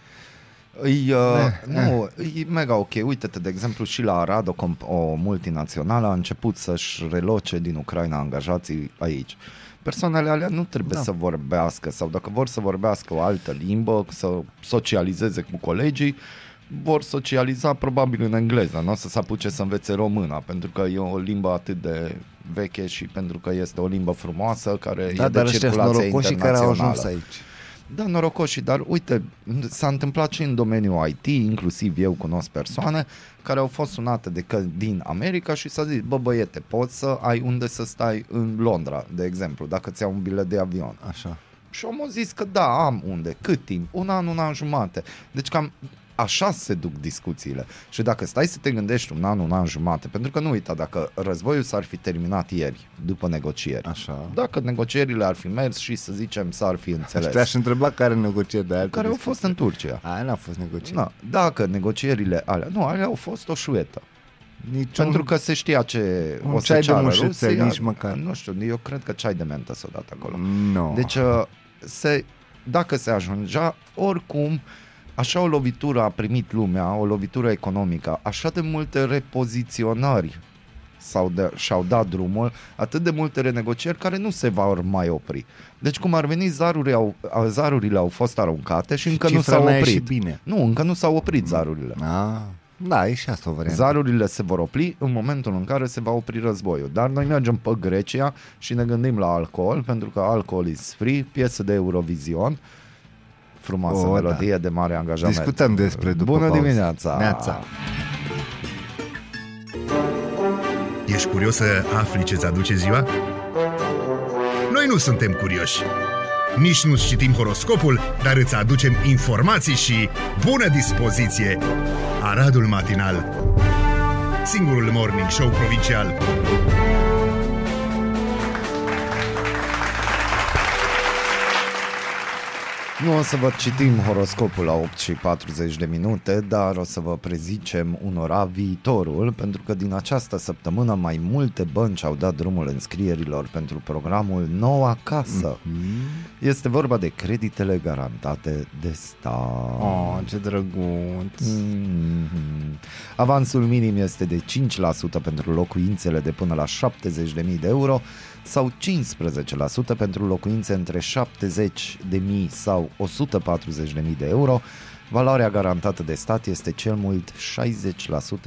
Îi, uh, Eh, nu, e mega ok. Uite-te, de exemplu, și la Arad, o, comp- o multinațională a început să-și reloce din Ucraina angajații aici. Persoanele alea nu trebuie Da. să vorbească sau dacă vor să vorbească o altă limbă, să socializeze cu colegii, vor socializa probabil în engleză, nu o să se apuce să învețe româna, pentru că e o limbă atât de veche și pentru că este o limbă frumoasă care Da, e dar de ăștia sunt circulație norocoșii care au internațională. ajuns aici. Da, norocoși, dar uite, s-a întâmplat și în domeniul IT, inclusiv eu cunosc persoane care au fost sunate de că din America și s-a zis, bă băiete, poți să ai unde să stai în Londra, de exemplu, dacă ți-au un bilet de avion. Așa. Și omul a zis că da, am unde, cât timp, un an, un an jumate. Deci cam așa se duc discuțiile. Și dacă stai să te gândești un an, un an jumate, pentru că nu uita, dacă războiul s-ar fi terminat ieri, după negocieri, Așa. dacă negocierile ar fi mers și să zicem s-ar fi înțeles, Te-aș întreba care negocieri de aia. care au fost în Turcia. Aia n-a fost negocieri. Na, dacă negocierile alea, nu, alea au fost o șuetă. Nici Pentru că se știa ce un o să ceai de ceară mușețel, Rusia. nici măcar. Nu știu, eu cred că ceai de mentă s-a dat acolo. No. Deci, uh, se, dacă se ajungea, oricum, așa o lovitură a primit lumea, o lovitură economică, așa de multe repoziționări sau de, și-au dat drumul, atât de multe renegocieri care nu se vor mai opri. Deci cum ar veni, zaruri au, a- zarurile au fost aruncate și încă nu cifra s-au n-a ieșit oprit. bine. Nu, încă nu s-au oprit zarurile. Ah, da, e și asta o variantă. Zarurile se vor opri în momentul în care se va opri războiul. Dar noi mergem pe Grecia și ne gândim la alcool, pentru că alcool is free, piesă de Eurovision, frumoasă O, oh, da. melodie de mare angajament. Discutăm despre după Bună pauză. dimineața! Neața. Ești curios să afli ce-ți aduce ziua? Noi nu suntem curioși. Nici nu citim horoscopul, dar îți aducem informații și bună dispoziție. Aradul Matinal Singurul morning show provincial Nu o să vă citim horoscopul la 8 și 40 de minute, dar o să vă prezicem unora viitorul, pentru că din această săptămână mai multe bănci au dat drumul înscrierilor pentru programul Noua Casă. Este vorba de creditele garantate de stat. Oh, ce drăguț. Mhm. Avansul minim este de 5% pentru locuințele de până la 70.000 de euro sau 15% pentru locuințe între 70.000 sau 140.000 de euro. Valoarea garantată de stat este cel mult 60%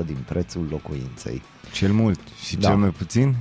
din prețul locuinței. Cel mult și Da. cel mai puțin?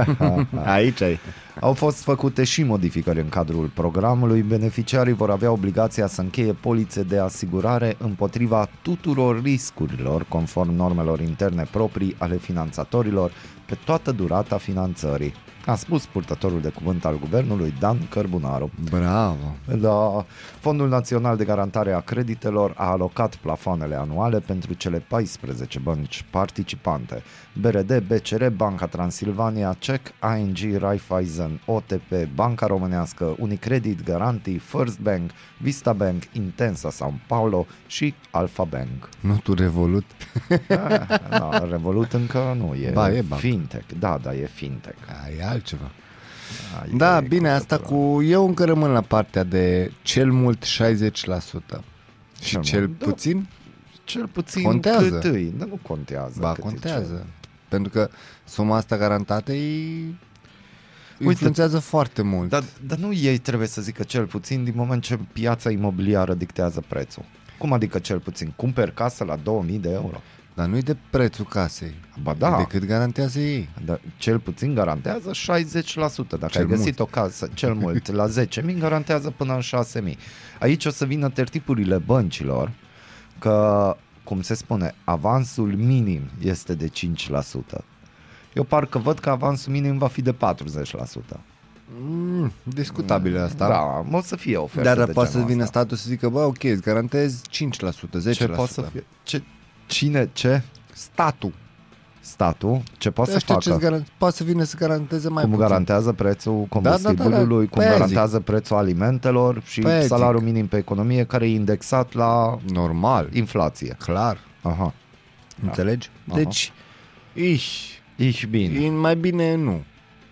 *laughs* Aici ai. Au fost făcute și modificări în cadrul programului. Beneficiarii vor avea obligația să încheie polițe de asigurare împotriva tuturor riscurilor, conform normelor interne proprii ale finanțatorilor, pe toată durata finanțării. A spus purtătorul de cuvânt al guvernului Dan Cărbunaru. Bravo. Da, Fondul Național de Garantare a Creditelor a alocat plafoanele anuale pentru cele 14 bănci participante. BRD, BCR, Banca Transilvania, CEC, ING, Raiffeisen, OTP, Banca Românească, Unicredit, Garanti, First Bank, Vista Bank, Intensa São Paulo și Alpha Bank. Nu tu Revolut? *laughs* Da, Revolut încă nu e. Ba, e banc. fintech. Da, da, e fintech. A, e altceva. Adică Da, e bine, asta cultură. cu... Eu încă rămân la partea de cel mult 60%. Și Cel cel mult, da. puțin? Cel puțin Contează. cât îi. Dar nu contează. Ba, cât e contează. Pentru că suma asta garantată e... Uite- influențează foarte mult. Dar, dar nu ei trebuie să zică cel puțin din moment ce piața imobiliară dictează prețul. Cum adică cel puțin? Cumperi casă la 2000 de euro. Dar nu e de prețul casei. Ba E da, de cât garantează ei. dar cel puțin garantează 60%. Dacă Cel ai găsit mult. o casă cel mult la 10.000, garantează până în 6.000. Aici o să vină tertipurile băncilor că, cum se spune, avansul minim este de 5%. Eu parcă văd că avansul minim va fi de 40%. Mm, discutabil asta. Da, o să fie ofertă Dar de poate să genul vină ăsta. statul să zică, bă, ok, îți garantez 5%, 10%. Ce poate să fie? Ce, cine, ce? Statul. Statul, ce poate să Ăștia facă? ce-ți garan- poate să vină să garanteze mai cum puțin. garantează prețul da, da, combustibilului, da. cum Pe aia garantează prețul alimentelor și Pe aia zic. salariul minim pe economie care e indexat la Normal, inflație. clar. Aha. Înțelegi? Aha. Deci, iși, Ich bin, e mai bine nu.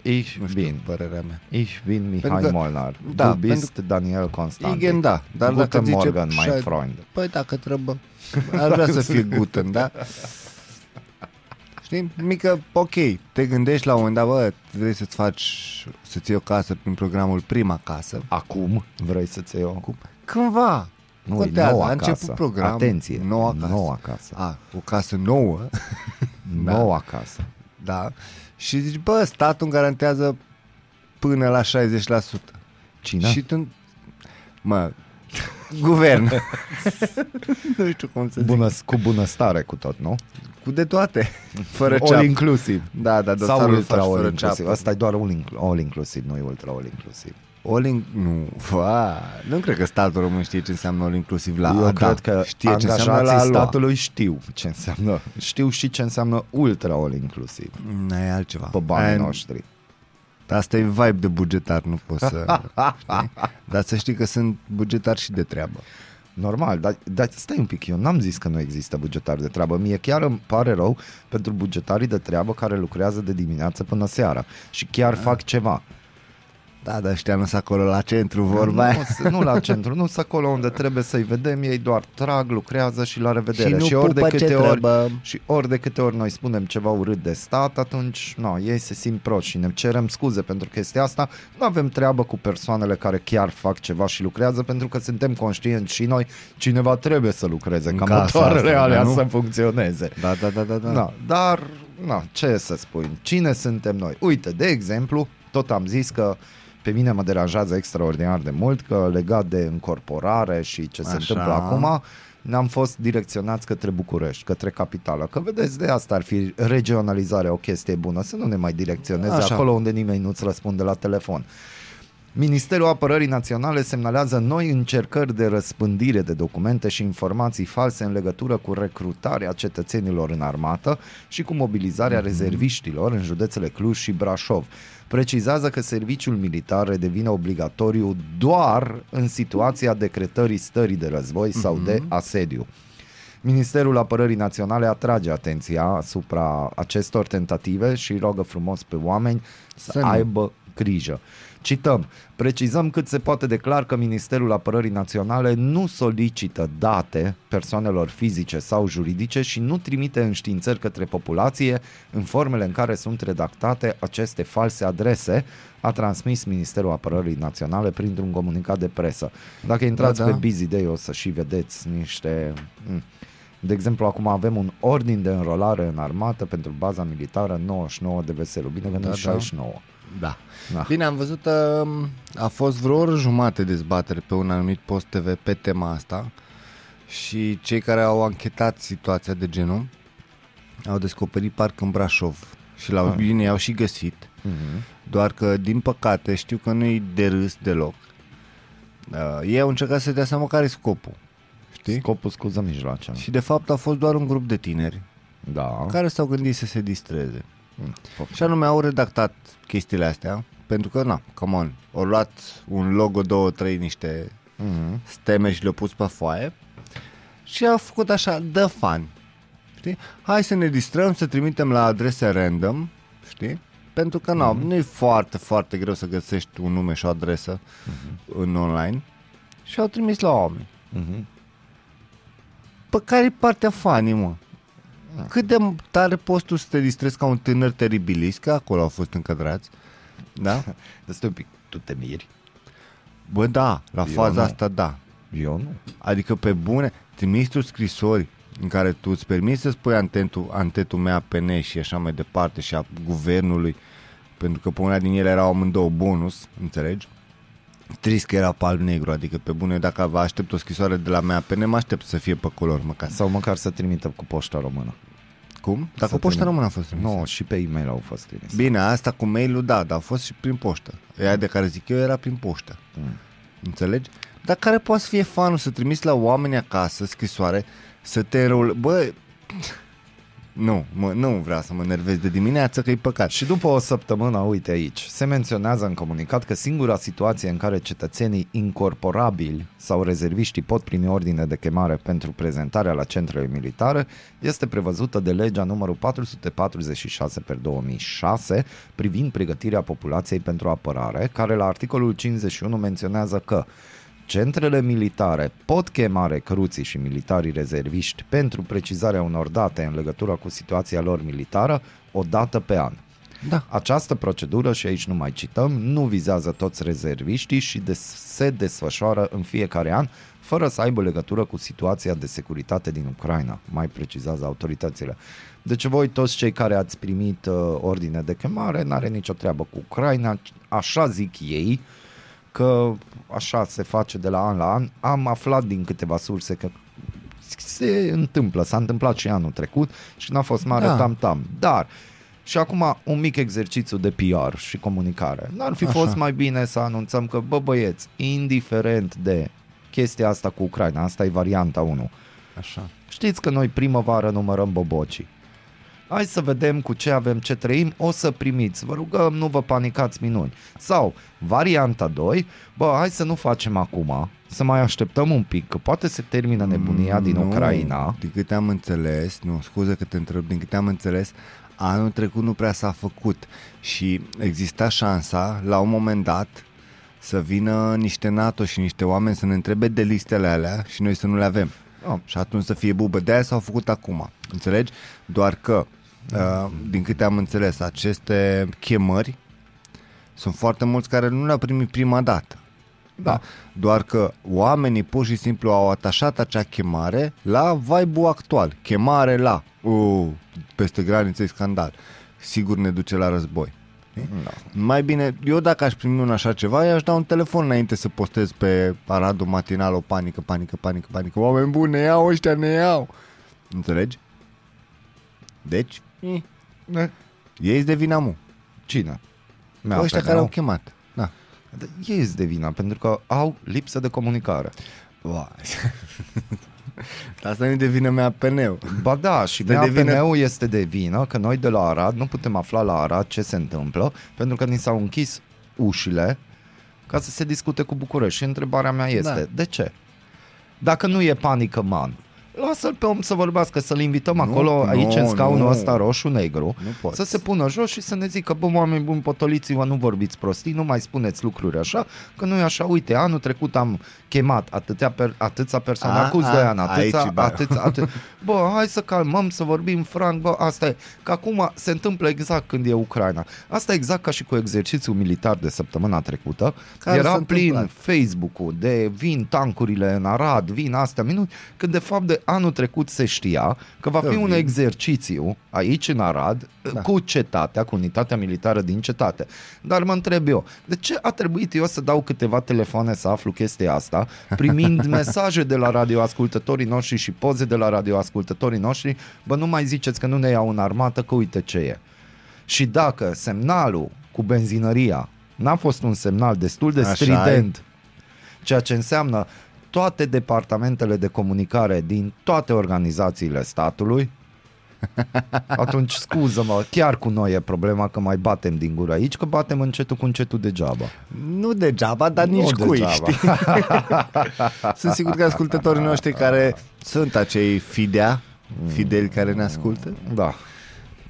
ich Nu știu bin, părerea mea. ich bin Mihai Pentru că- Molnar. da, du bist Daniel Constantin. Igen, da. Dar dacă Guten zice Morgen, mein șa- Freund. Păi dacă trebuie, ar vrea să fie Guten, da? Știi? Mică, ok, te gândești la un moment dat, bă, vrei să-ți faci, să-ți iei o casă prin programul Prima Casă. Acum vrei să-ți iei o... Acum? Cândva. Nu, e Contează, noua a început casă. programul. Atenție, noua casă. noua casă. A, o casă nouă, da. *laughs* Noua casă. da. Și zici, bă, statul îmi garantează până la 60%. Cine? Și tu, mă, guvern. *laughs* nu știu cum să zic. Bună, cu bunăstare cu tot, nu? Cu de toate. *laughs* Fără All ceap. inclusiv. Da, da, Sau dosarul ultra faci all fără inclusiv. ceapă. Asta e doar all, inclu- all inclusiv, nu e ultra all inclusiv. All in... Nu, fa, nu cred că statul român știe ce înseamnă all inclusiv la Eu a, cred da, că știe ce înseamnă la angajații a lua. statului știu ce înseamnă. Știu și ce înseamnă ultra all inclusiv Nu, e altceva. pe banii Aia- noștri. Asta e vibe de bugetar, nu poți să... știi? *laughs* Dar să știi că sunt bugetar și de treabă. Normal, dar, dar stai un pic, eu n-am zis că nu există bugetari de treabă. Mie chiar îmi pare rău pentru bugetarii de treabă care lucrează de dimineață până seara și chiar Ah. fac ceva. Da, dar ăștia nu sunt acolo la centru, vorba nu, aia. s- nu la centru, nu sunt acolo unde trebuie să-i vedem, ei doar trag, lucrează și la revedere. Și nu ori de pupă ce câte ori, trebuie. și ori de câte ori noi spunem ceva urât de stat, atunci no, ei se simt proști și ne cerem scuze pentru chestia asta. Nu avem treabă cu persoanele care chiar fac ceva și lucrează pentru că suntem conștienți și noi cineva trebuie să lucreze În ca casa motoarele asta, alea nu? să funcționeze. Da, da, da, da, da. Da, dar, na, ce să spui, cine suntem noi? Uite, de exemplu, tot am zis că pe mine mă deranjează extraordinar de mult că legat de încorporare și ce se Așa. întâmplă acum, ne-am fost direcționați către București, către capitală. Că vedeți, de asta ar fi regionalizarea o chestie bună, să nu ne mai direcționeze Așa. acolo unde nimeni nu-ți răspunde la telefon. Ministerul Apărării Naționale semnalează noi încercări de răspândire de documente și informații false în legătură cu recrutarea cetățenilor în armată și cu mobilizarea rezerviștilor în județele Cluj și Brașov. Precizează că serviciul militar devine obligatoriu doar în situația decretării stării de război sau de asediu. Ministerul Apărării Naționale atrage atenția asupra acestor tentative și rogă frumos pe oameni să, Să nu. aibă grijă. Cităm, precizăm cât se poate de clar că Ministerul Apărării Naționale nu solicită date persoanelor fizice sau juridice și nu trimite înștiințări către populație în formele în care sunt redactate aceste false adrese, a transmis Ministerul Apărării Naționale printr-un comunicat de presă. Dacă intrați Da, da, da. pe Busy Day o să și vedeți niște... mm. De exemplu, acum avem un ordin de înrolare în armată pentru baza militară 99 de Veselu. Bine că nu Da, da. 69. Da. Da. Bine, am văzut, um, a fost vreo oră jumate dezbatere pe un anumit post TV pe tema asta și cei care au anchetat situația de genul au descoperit parc în Brașov și la Ah. bine au și găsit, Mhm. doar că din păcate știu că nu-i de râs deloc. Uh, ei au încercat să dea seama care e scopul. Știi? Scopul scuză mijloace. Și de fapt a fost doar un grup de tineri Da. care s-au gândit să se distreze. Mm, poftim. Și anume au redactat chestiile astea pentru că, na, come on, au luat un logo, două, trei, niște Mhm. steme și le-au pus pe foaie și au făcut așa, the fun. Știi? Hai să ne distrăm, să trimitem la adrese random, știi? Pentru că nu, nu e foarte, foarte greu să găsești un nume și o adresă în online și au trimis la oameni. Mhm. Pe care e partea funny, mă? Cât de tare poți tu să te distrezi ca un tânăr teribilist, că acolo au fost încadrați, da? *laughs* Stai un pic, tu te miri? Bă, da, la Eu faza nu. asta da. Eu nu. Adică pe bune, trimiți tu scrisori în care tu îți permiți să spui antentul, antetul mea PN și așa mai departe și a guvernului, pentru că pe una din ele erau amândouă bonus, înțelegi? Trist că era pe alb-negru, adică pe bune, dacă vă aștept o scrisoare de la mea PN, mă aștept să fie pe culori măcar. Sau măcar să trimită cu poșta română. Cum? Dacă Să poșta trimit. română a fost trimisă. Nu, și pe e-mail au fost trimise. Bine, asta cu mail-ul, da, dar a fost și prin poștă. Ea de care zic eu era prin poștă. Mm. Înțelegi? Dar care poate să fie fanul să trimiți la oameni acasă scrisoare să te înrol... Bă, nu, mă, nu vreau să mă nervez de dimineață că e păcat. Și după o săptămână, uite aici, se menționează în comunicat că singura situație în care cetățenii incorporabili sau rezerviștii pot primi ordine de chemare pentru prezentarea la centrele militare este prevăzută de legea numărul 446 per 2006 privind pregătirea populației pentru apărare, care la articolul 51 menționează că Centrele militare pot chema recruții și militarii rezerviști pentru precizarea unor date în legătură cu situația lor militară o dată pe an. Da. Această procedură, și aici nu mai cităm, nu vizează toți rezerviștii și des- se desfășoară în fiecare an, fără să aibă legătură cu situația de securitate din Ucraina, mai precizează autoritățile. Deci voi toți cei care ați primit uh, ordine de chemare, n-are nicio treabă cu Ucraina, așa zic ei, că așa se face de la an la an. Am aflat din câteva surse că se întâmplă, s-a întâmplat și anul trecut și n-a fost mare Da. tam-tam. Dar Și acum un mic exercițiu de PR și comunicare. N-ar fi Așa. fost mai bine să anunțăm că, bă băieți, indiferent de chestia asta cu Ucraina, asta e varianta 1, Așa. Știți că noi primăvară numărăm bobocii. Hai să vedem cu ce avem, ce trăim, o să primiți. Vă rugăm, nu vă panicați minuni. Sau, varianta 2, bă, hai să nu facem acum, să mai așteptăm un pic, că poate se termină nebunia din Nu, Ucraina. Din câte am înțeles, nu, scuze că te întreb, din câte am înțeles, anul trecut nu prea s-a făcut și exista șansa, la un moment dat, să vină niște NATO și niște oameni să ne întrebe de listele alea și noi să nu le avem. Oh. Și atunci să fie bubă. De aia s-au făcut acum. Înțelegi? Doar că, uh, din câte am înțeles, aceste chemări sunt foarte mulți care nu le-au primit prima dată. Da. Doar că oamenii pur și simplu au atașat acea chemare la vibe actual. Chemare la, uh, peste graniță e scandal. Sigur ne duce la război. Da. Mai bine, eu dacă aș primi un așa ceva, i-aș da un telefon înainte să postez pe Aradul Matinal o panică, panică, panică, panică. Oameni buni, ne iau ăștia, ne iau. Înțelegi? Deci, eh, Ne? ei de vina mu. Cine? Ăștia care au chemat. Da. Ei îți de vina, pentru că au lipsă de comunicare. Vai. *laughs* *laughs* Dar asta nu e de vină mea PNU. Ba da, și Stă de vină- MAPN-ul este de vină că noi de la Arad nu putem afla la Arad ce se întâmplă pentru că ni s-au închis ușile ca să se discute cu București. Și întrebarea mea este, Da. de ce? Dacă nu e panică, man, lasă-l pe om să vorbească, să-l invităm Nu, acolo, aici nu, în scaunul nu. ăsta roșu-negru, Nu poți. să se pună jos și să ne zică, bă, oameni buni, potoliți-vă, nu vorbiți prostii, nu mai spuneți lucruri așa, că nu e așa, uite, anul trecut am chemat atâtea per, atâția persoane, A, acuz a, doi ani, aici atâția, e baia. atâția, atâția, bă, hai să calmăm, să vorbim franc, bă, asta e, că acum se întâmplă exact când e Ucraina. Asta e exact ca și cu exercițiul militar de săptămâna trecută, Care era s-a plin întâmplat. Facebook-ul de vin tancurile în Arad, vin astea minuni, când de fapt de anul trecut se știa că va Că fi un vin. exercițiu aici în Arad Da. da. cu cetatea, cu unitatea militară din cetate. Dar mă întreb eu, de ce a trebuit eu să dau câteva telefoane să aflu chestia asta, primind *laughs* mesaje de la radioascultătorii noștri și poze de la radioascultătorii noștri, bă, nu mai ziceți că nu ne iau în armată, că uite ce e. Și dacă semnalul cu benzinăria n-a fost un semnal destul de Așa strident, ceea ce înseamnă toate departamentele de comunicare din toate organizațiile statului, *laughs* atunci scuză-mă, chiar cu noi e problema că mai batem din gură aici, că batem încetul cu încetul degeaba. Nu degeaba, dar Nu nici cui, degeaba. știi? *laughs* Sunt sigur că ascultătorii noștri care sunt acei fidea, fideli care ne ascultă, Da.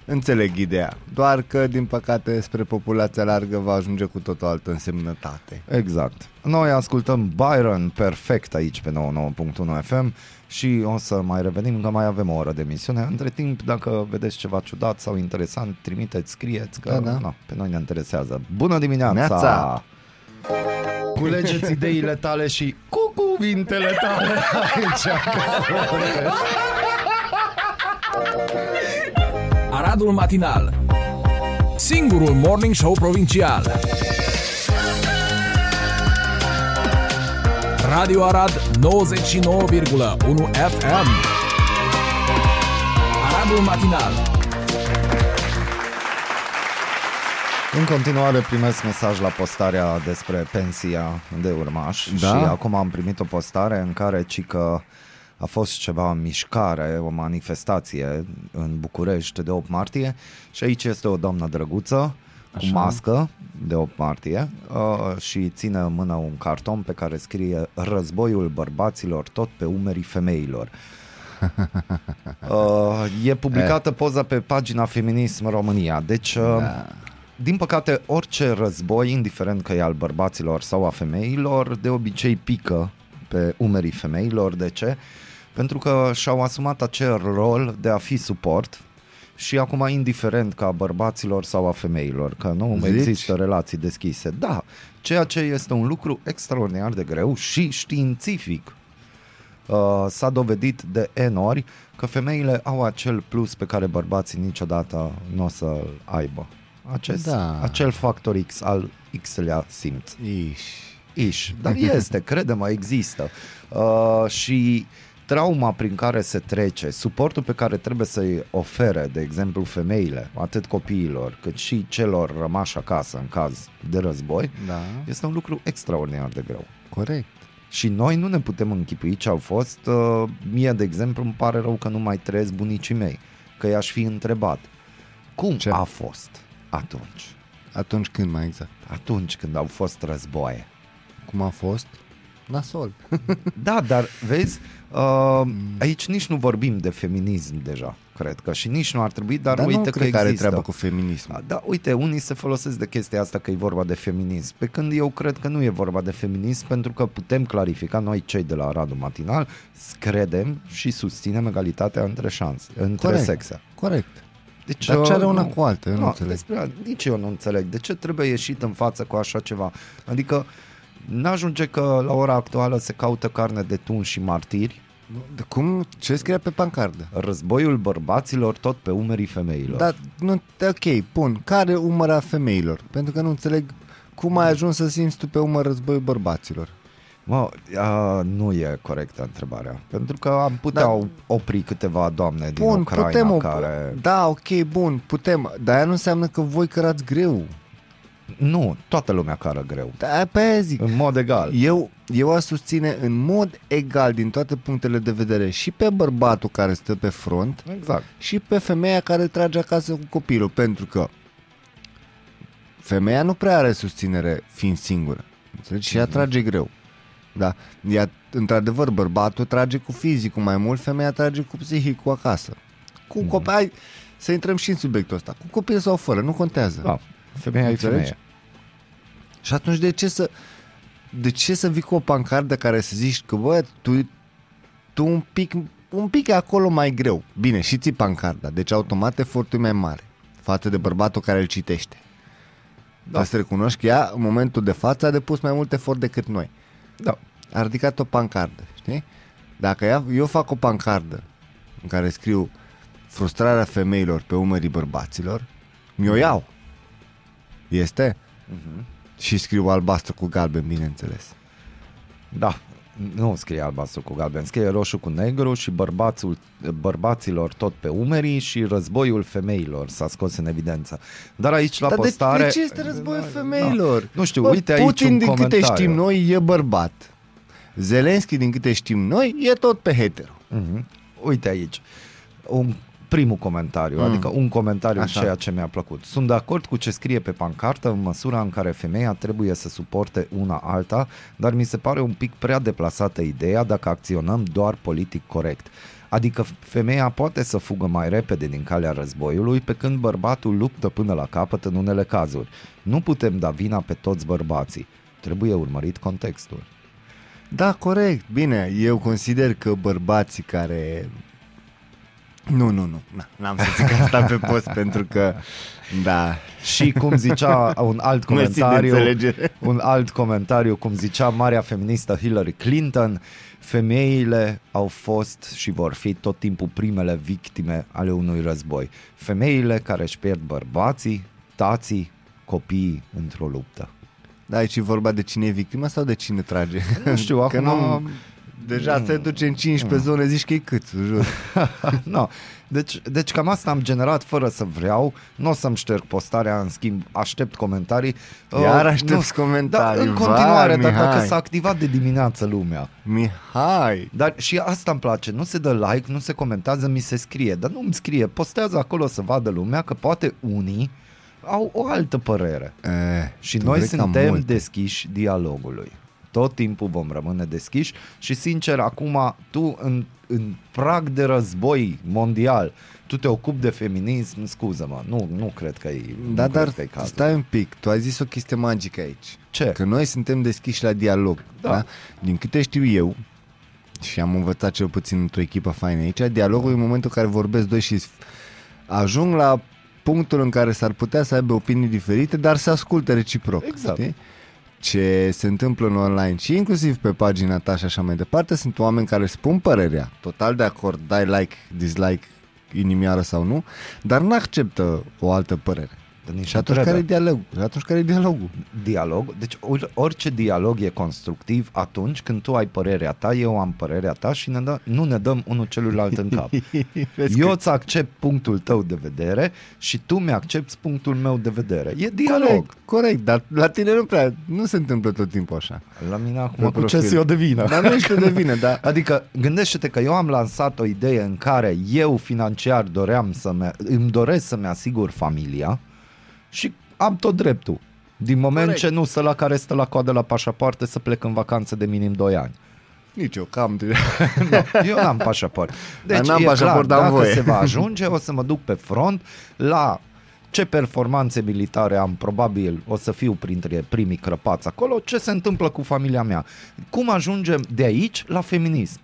Înțeleg ideea. Doar că, din păcate, spre populația largă va ajunge cu tot o altă însemnătate. Exact. Noi ascultăm Byron perfect aici pe 99.1 FM și o să mai revenim că mai avem o oră de emisiune. Între timp, dacă vedeți ceva ciudat sau interesant, trimiteți, scrieți că Da, da. Na, pe noi ne interesează. Bună dimineața! Neața! Culegeți ideile tale și cu cuvintele tale aici. *laughs* *laughs* Aradul Matinal. Singurul Morning Show Provincial. Radio Arad 99,1 FM Aradul Matinal. În continuare primesc mesaj la postarea despre pensia de urmaș Da? și acum am primit o postare în care ci că a fost ceva mișcare, o manifestație în București de 8 martie și aici este o doamnă drăguță cu Așa. mască de 8 martie uh, și ține în mână un carton pe care scrie Războiul bărbaților tot pe umerii femeilor. *laughs* Uh, e publicată poza pe pagina Feminism România. Deci, uh, Da. din păcate, orice război, indiferent că e al bărbaților sau a femeilor, de obicei pică pe umerii femeilor. De ce? Pentru că și-au asumat acel rol de a fi suport și acum indiferent ca a bărbaților sau a femeilor, că nu Zici? există relații deschise. Da, ceea ce este un lucru extraordinar de greu și științific uh, s-a dovedit de N ori că femeile au acel plus pe care bărbații niciodată nu o să-l aibă. Acest, Da. Acel factor X al X-lea simț. Iși. Iș, dar este, crede-mă, există. Uh, și trauma prin care se trece, suportul pe care trebuie să-i ofere, de exemplu, femeile, atât copiilor, cât și celor rămași acasă în caz de război, Da, este un lucru extraordinar de greu. corect. Și noi nu ne putem închipui ce au fost. Uh, mie, de exemplu, îmi pare rău că nu mai trăiesc bunicii mei, că i-aș fi întrebat. Cum Ce? a fost atunci? Atunci când mai exact? Atunci când au fost războaie. Cum a fost? Nasol. Da, dar vezi, uh, aici nici nu vorbim de feminism deja, cred că, și nici nu ar trebui, dar, Dar uite nu că cred că are există. treabă cu feminism. Da, Da, uite, unii se folosesc de chestia asta că e vorba de feminism, pe când eu cred că nu e vorba de feminism, pentru că putem clarifica, noi cei de la Radu Matinal, credem și susținem egalitatea între șanse, între Corect. sexe. Corect. Deci, Dar ce are uh, una nu. cu alta? Eu nu Nu, înțeleg. Despre, nici eu nu înțeleg. De ce trebuie ieșit în față cu așa ceva? Adică n-ajunge că la ora actuală se caută carne de tun și martiri, De cum? Ce scrie pe pancardă? războiul bărbaților tot pe umerii femeilor. Dar, nu, ok, pun. Care umăra femeilor? Pentru că nu înțeleg cum ai ajuns să simți tu pe umăr războiul bărbaților. Mă, a, nu e corectă întrebarea. Pentru că am putea Da. da. opri câteva doamne din Bun, Ucraina putem o... care... Da, ok, bun, putem. Dar aia nu înseamnă că voi cărați greu. Nu, toată lumea cară greu. Da, pe aia zic. În mod egal. Eu, eu aș susține în mod egal din toate punctele de vedere și pe bărbatul care stă pe front Exact. și pe femeia care trage acasă cu copilul, pentru că femeia nu prea are susținere fiind singură. Înțelegi? Și ea trage greu. Da. Ea, într-adevăr, bărbatul trage cu fizicul mai mult, femeia trage cu psihicul acasă. Cu Mhm. copii, hai să intrăm și în subiectul ăsta. Cu copil sau fără, nu contează. Da, femeia Înțelegi? e femeie. Și atunci de ce să de ce să vii cu o pancardă care să zici că bă, tu, tu un pic un pic acolo mai greu. Bine, și ții pancarda, deci automat efortul e mai mare față de bărbatul care îl citește. Da. Dar să recunoști că ea, în momentul de față, a depus mai mult efort decât noi. Da. A ridicat o pancardă, știi? Dacă ea, eu fac o pancardă în care scriu frustrarea femeilor pe umerii bărbaților, mi-o iau. Este? Mhm. Și scriu albastru cu galben, bineînțeles. Da, nu scrie albastru cu galben, scrie roșu cu negru și bărbațul, bărbaților tot pe umerii și războiul femeilor s-a scos în evidență. Dar aici la Dar postare... de, de ce este războiul femeilor? Nu știu, uite aici Putin, un din câte comentariu. știm noi, e bărbat. Zelenski, din câte știm noi, e tot pe hetero. Mhm. Uite aici, un primul comentariu, Mm. mm. adică un comentariu Așa. în ceea ce mi-a plăcut. Sunt de acord cu ce scrie pe pancartă în măsura în care femeia trebuie să suporte una alta, dar mi se pare un pic prea deplasată ideea dacă acționăm doar politic corect. Adică femeia poate să fugă mai repede din calea războiului, pe când bărbatul luptă până la capăt în unele cazuri. Nu putem da vina pe toți bărbații. Trebuie urmărit contextul. Da, corect. Bine, eu consider că bărbații care... Nu, nu, nu. Na, n-am să zic asta pe post pentru că... Da. Și cum zicea un alt Mersi de comentariu, înțelegere. un alt comentariu, cum zicea marea feministă Hillary Clinton, femeile au fost și vor fi tot timpul primele victime ale unui război. Femeile care își pierd bărbații, tații, copiii într-o luptă. Da, aici e vorba de cine e victima sau de cine trage? Nu știu, *laughs* Că acum... nu, deja se duce în 15 zone, zici că e cât, jur. *laughs* no. deci, deci cam asta am generat fără să vreau. Nu o să-mi șterg postarea, în schimb aștept comentarii. Iar Uh, aștepți comentarii, Da, în continuare, vai, dar dacă Mihai. s-a activat de dimineață lumea. Mihai! Dar și asta îmi place, nu se dă like, nu se comentează, mi se scrie, dar nu îmi scrie, postează acolo să vadă lumea că poate unii au o altă părere. E, Și tu noi vrei cam suntem mult. deschiși dialogului. Tot timpul vom rămâne deschiși și sincer, acum tu în, în prag de război mondial, tu te ocupi de feminism, scuză-mă, nu, nu cred că e, Da, nu dar cred că e cazul. stai un pic, tu ai zis o chestie magică aici. Ce? Că noi suntem deschiși la dialog. Da. Da. da? Din câte știu eu, și am învățat cel puțin într-o echipă faină aici, dialogul e în momentul în care vorbesc doi și ajung la punctul în care s-ar putea să aibă opinii diferite, dar se ascultă reciproc. Exact. Știi? Ce se întâmplă în online și inclusiv pe pagina ta și așa mai departe, sunt oameni care spun părerea, total de acord, dai like, dislike, inimioară sau nu, dar nu acceptă o altă părere. Dar nici Și nu atunci care e trebuie. dialogul? Și atunci care e dialogul? dialog. Deci or- orice dialog e constructiv atunci când tu ai părerea ta, eu am părerea ta și ne dă, nu ne dăm unul celuilalt în cap. *laughs* Vezi eu că- îți accept punctul tău de vedere și tu mi-accepti punctul meu de vedere. E dialog. Corect, corect, dar la tine nu prea, nu se întâmplă tot timpul așa. La mine acum Pe cu ce profil. să eu de vină? Dar nu ești tu de vină, *laughs* dar Adică gândește-te că eu am lansat o idee în care eu financiar doream să îmi doresc să-mi asigur familia și am tot dreptul. Din moment Corect. ce nu să la care stă la coadă la pașapoarte să plec în vacanță de minim 2 ani. nici eu, cam *laughs* de... Nu, eu n-am pașaport. Deci Dar n-am e pașaport, clar, dar am dacă voie. se va ajunge, o să mă duc pe front la ce performanțe militare am, probabil o să fiu printre primii crăpați acolo, ce se întâmplă cu familia mea. Cum ajungem de aici la feminism?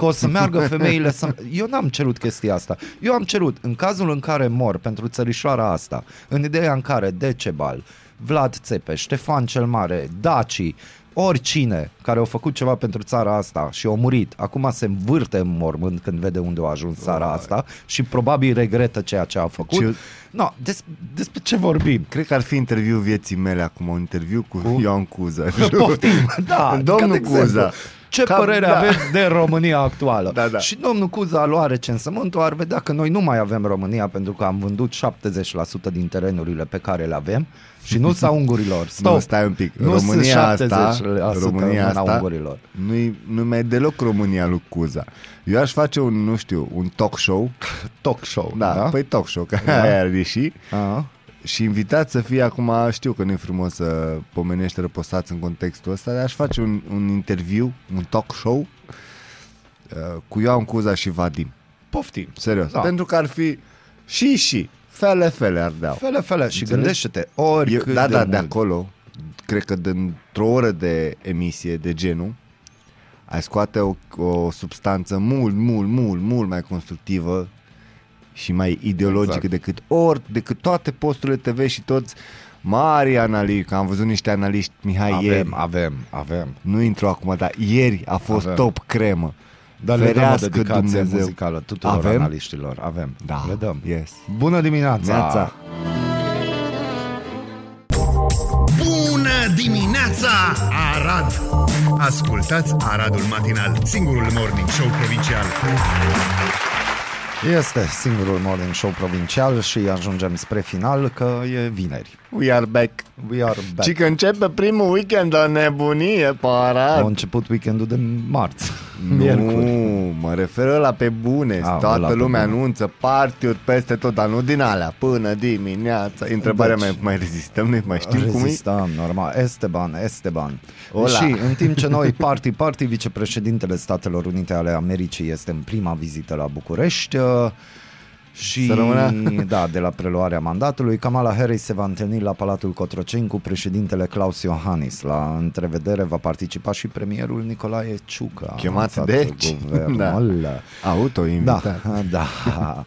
Că o să meargă *laughs* femeile să... Eu n-am cerut chestia asta. Eu am cerut, în cazul în care mor pentru țărișoara asta, în ideea în care Decebal, Vlad Țepe, Ștefan cel Mare, Daci, oricine care au făcut ceva pentru țara asta și au murit, acum se învârte în mormânt când vede unde a ajuns țara asta și probabil regretă ceea ce a făcut. Ce- No, des, despre ce vorbim? Cred că ar fi interviul vieții mele acum, un interviu cu, Cu? Ioan Cuza. Poftim, da, *laughs* Domnul ca de exemplu. Cuza. Ce Cam- părere da. aveți de România actuală? *laughs* Da, da. Și domnul Cuza a luat recensământul, ar vedea că noi nu mai avem România pentru că am vândut 70% din terenurile pe care le avem și nu sa ungurilor. Stop. *laughs* Nu, stai un pic. Nu România sunt asta, 70% România mâna asta ungurilor. nu-i, nu mai e deloc România lui Cuza. Eu aș face un, nu știu, un talk show. *laughs* Talk show. Da, da? păi talk show, că Da. aia ar ieși. A, Și invitat să fie acum, știu că nu e frumos să pomenești răposați în contextul ăsta, dar aș face un, un interviu, un talk show uh, cu Ioan Cuza și Vadim. poftim. Serios. Da. Pentru că ar fi și și, fele, fele ar dea. Fele, fele. Și Înțelegi? gândește-te, oricât Eu, da, de da, de mult. acolo, cred că dintr-o oră de emisie de genul, ai scoate o, o substanță mult, mult, mult, mult mai constructivă și mai ideologică Exact. decât ori, decât toate posturile TV și toți mari analiști, că am văzut niște analiști, Mihai, Avem, ieri, avem, avem. nu intru acum, dar ieri a fost Avem. top cremă. Dar le dăm o Ferească dedicație Dumnezeu. muzicală tuturor Avem? analiștilor. Avem. Da, Le dăm. yes. Bună dimineața! Neața. Bună dimineața, Arad! Ascultați Aradul Matinal, singurul morning show provincial. Este singurul morning show provincial și ajungem spre final că e vineri. We are back. We are back. Și că începe primul weekend de nebunie, parat. A început weekendul de marți. Miercuri. Nu, mă refer la pe bune. A, Toată ăla pe lumea bune. anunță party peste tot, dar nu din alea, până dimineața. Întrebarea Deci- mea, mai rezistăm noi? Mai știm cum e? Rezistăm, normal. Esteban, Esteban. Ola. Și în timp ce noi, party, party, vicepreședintele Statelor Unite ale Americii este în prima vizită la București, uh, și Să rămână. *laughs* da, de la preluarea mandatului, Kamala Harris se va întâlni la Palatul Cotroceni cu președintele Claus Iohannis. La întrevedere va participa și premierul Nicolae Ciucă. Chemat anunțat deci. Guvernul. Auto-invitat. Da, *laughs* da.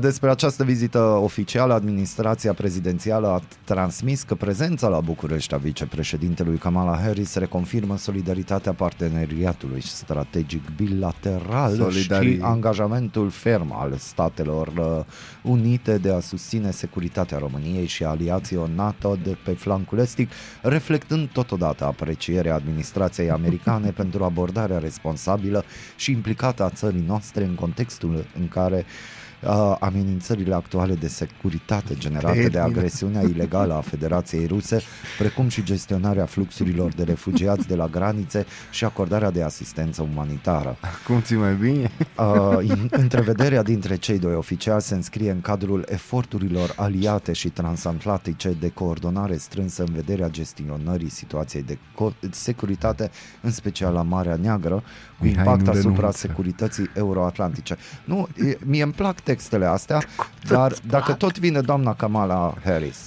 Despre această vizită oficială, administrația prezidențială a transmis că prezența la București a vicepreședintelui Kamala Harris reconfirmă solidaritatea parteneriatului strategic bilateral Solidari- și angajamentul ferm al Statelor uh, Unite de a susține securitatea României și aliației NATO de pe flancul estic, reflectând totodată aprecierea administrației americane *laughs* pentru abordarea responsabilă și implicată a țării noastre în contextul în care uh, amenințările actuale de securitate generate de Termină. agresiunea ilegală a Federației Ruse, precum și gestionarea fluxurilor de refugiați de la granițe și acordarea de asistență umanitară. Cum ți mai bine? Uh, in- întrevederea dintre cei doi oficiali se înscrie în cadrul eforturilor aliate și transatlantice de coordonare strânsă în vederea gestionării situației de co- securitate, în special la Marea Neagră, cu Mihai, impact nu asupra renunță. securității euroatlantice. Nu, e, mie îmi plac textele astea, dar dacă tot vine doamna Kamala Harris,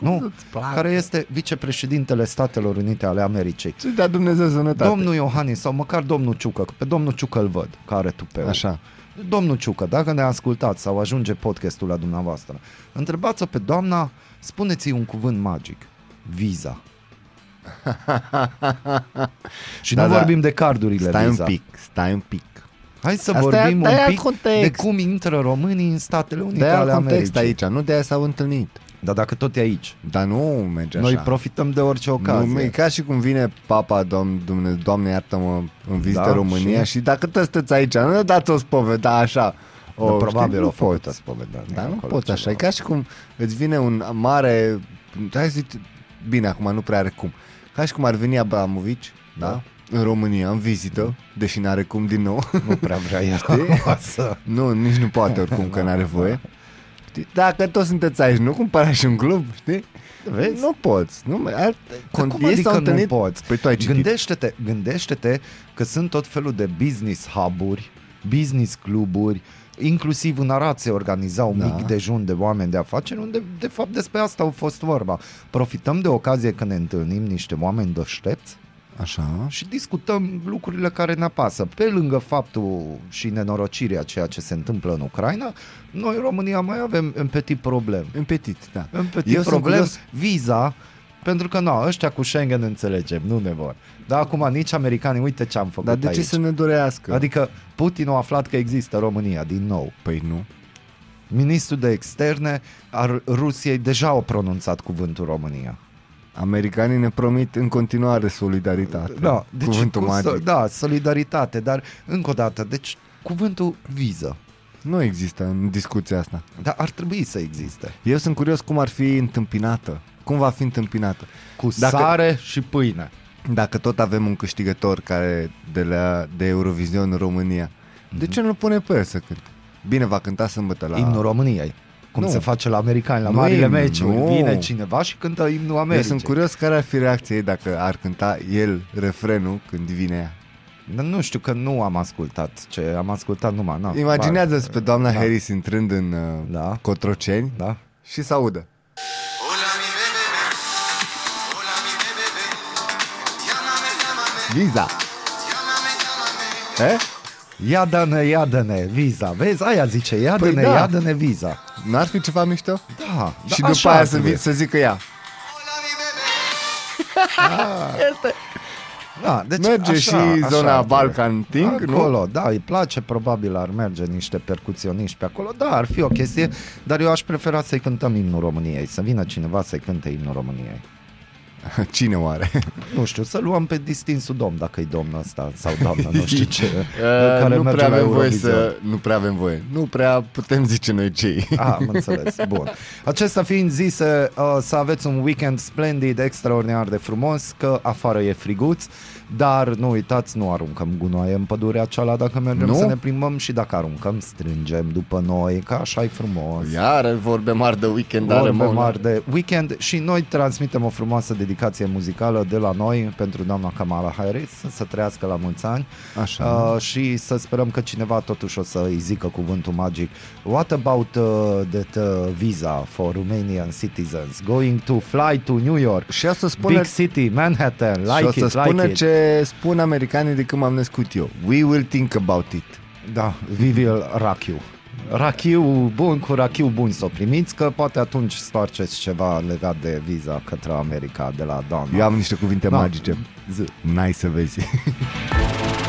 nu? să-ți placă? Care este vicepreședintele Statelor Unite ale Americii. Să dea Dumnezeu sănătate. Domnul Iohannis sau măcar domnul Ciucă, că pe domnul Ciucă îl văd, care tupeu. Așa. Domnul Ciucă, dacă ne ascultați sau ajunge podcastul la dumneavoastră, întrebați-o pe doamna, spuneți-i un cuvânt magic. Visa. *laughs* Și Da, nu da. vorbim de cardurile Stai Visa. un pic, stai un pic. Hai să Asta vorbim e- un de-aia pic context. de cum intră românii în Statele Unite De ale context Americii. aici, nu de aia s-au întâlnit. Dar dacă tot e aici, Dar nu merge așa. noi profităm de orice ocazie. Nu, e ca și cum vine papa, doamne, doamne, doamne iartă-mă, în vizită Da, România și- și... dacă tot sunteți aici, nu ne dați o spoveda așa. Da, O, probabil știi, o nu făcut poți. spovedanie Dar nu acolo poți ceva. așa, e ca și cum îți vine un mare, hai să zic, bine, acum nu prea are cum, ca și cum ar veni Abramovici, da? Da. În România, în vizită, deși n-are cum din nou. Nu prea vrea el să... nu, nici nu poate oricum, că n-are voie. Știi? Dacă toți sunteți aici, nu cumpărați și un club, știi? Vezi? Nu poți. Nu, al, Dar cum ei adică s-au nu întâlnit- poți? Păi tu ai citit. Gândește-te, gândește-te că sunt tot felul de business hub-uri, business cluburi, inclusiv în Arad se organiza un Da. mic dejun de oameni de afaceri unde de fapt despre asta au fost vorba. Profităm de ocazie că ne întâlnim niște oameni deștepți Așa. și discutăm lucrurile care ne apasă. Pe lângă faptul și nenorocirea ceea ce se întâmplă în Ucraina, noi în România mai avem un petit problem. În petit, da. Un petit Eu sunt problem, curios- viza, pentru că nu, ăștia cu Schengen înțelegem, nu ne vor. Dar acum nici americanii, uite ce am făcut Dar de aici. ce să ne dorească? Adică Putin a aflat că există România din nou. Păi nu. Ministrul de externe al Rusiei deja a pronunțat cuvântul România. Americanii ne promit în continuare solidaritate. Da, deci Cuvântul cu magic. So- da, solidaritate, dar încă o dată, deci cuvântul viză. Nu există în discuția asta. Dar ar trebui să existe. Eu sunt curios cum ar fi întâmpinată. Cum va fi întâmpinată? Cu Dacă- sare și pâine. Dacă tot avem un câștigător care de, la, de Eurovision în România, de ce nu pune pe el să cânte? Bine, va cânta sâmbătă la... Imnul României. Cum Nu. se face la americani, la Nu marile imn, meciuri. nu. Vine cineva și cântă imnul Eu Americii. sunt curios care ar fi reacția ei dacă ar cânta el refrenul când vine ea. Dar Nu știu că nu am ascultat ce am ascultat numai. Na, Imaginează-ți pe doamna da. Harris intrând în uh, Da. Cotroceni Da? și să audă. Viza! Eh? Iadă-ne, iadă-ne, viza. Vezi, aia zice, iadă-ne, Păi da. iadă-ne, viza. N-ar fi ceva mișto? Da, și da, după așa aia ar să, trebui. vin, să zică ea. Da, deci Merge așa, și așa zona ar trebui. Balkan Ting, nu? Acolo, da, îi place, probabil ar merge niște percuționiști pe acolo, da, ar fi o chestie, dar eu aș prefera să-i cântăm imnul României, să vină cineva să-i cânte imnul României. *laughs* Cine oare? Nu știu, să luăm pe distinsul domn, dacă e domnul ăsta sau doamna, nu știu ce, *laughs* Uh, nu merge prea la avem voie Eurovision. să... Nu prea avem voie. Nu prea putem zice noi cei. Ah, am înțeles. *laughs* Bun. Acesta fiind zise, uh, să aveți un weekend splendid, extraordinar de frumos, că afară e friguț, dar nu uitați, nu aruncăm gunoaie în pădurea cealaltă dacă mergem Nu? să ne plimbăm și dacă aruncăm, strângem după noi, că așa e frumos. Iar vorbe mari de weekend are Vorbe Mona. mari de weekend și noi transmitem o frumoasă dedicație muzicală de la noi pentru doamna Kamala Harris să trăiască la mulți ani Așa. uh, și să sperăm că cineva totuși o să îi zică cuvântul magic What about uh, that uh, visa for Romanian citizens going to fly to New York Și o să spună, Big city, Manhattan, și o like să it, spună like it ce spun americanii de când m-am născut eu. We will think about it. Da, we will rock you Rachiu bun cu rachiu bun să o primiți Că poate atunci stoarceți ceva legat de viza către America de la doamna Eu am niște cuvinte Da. magice. Zi. N-ai să vezi. *laughs*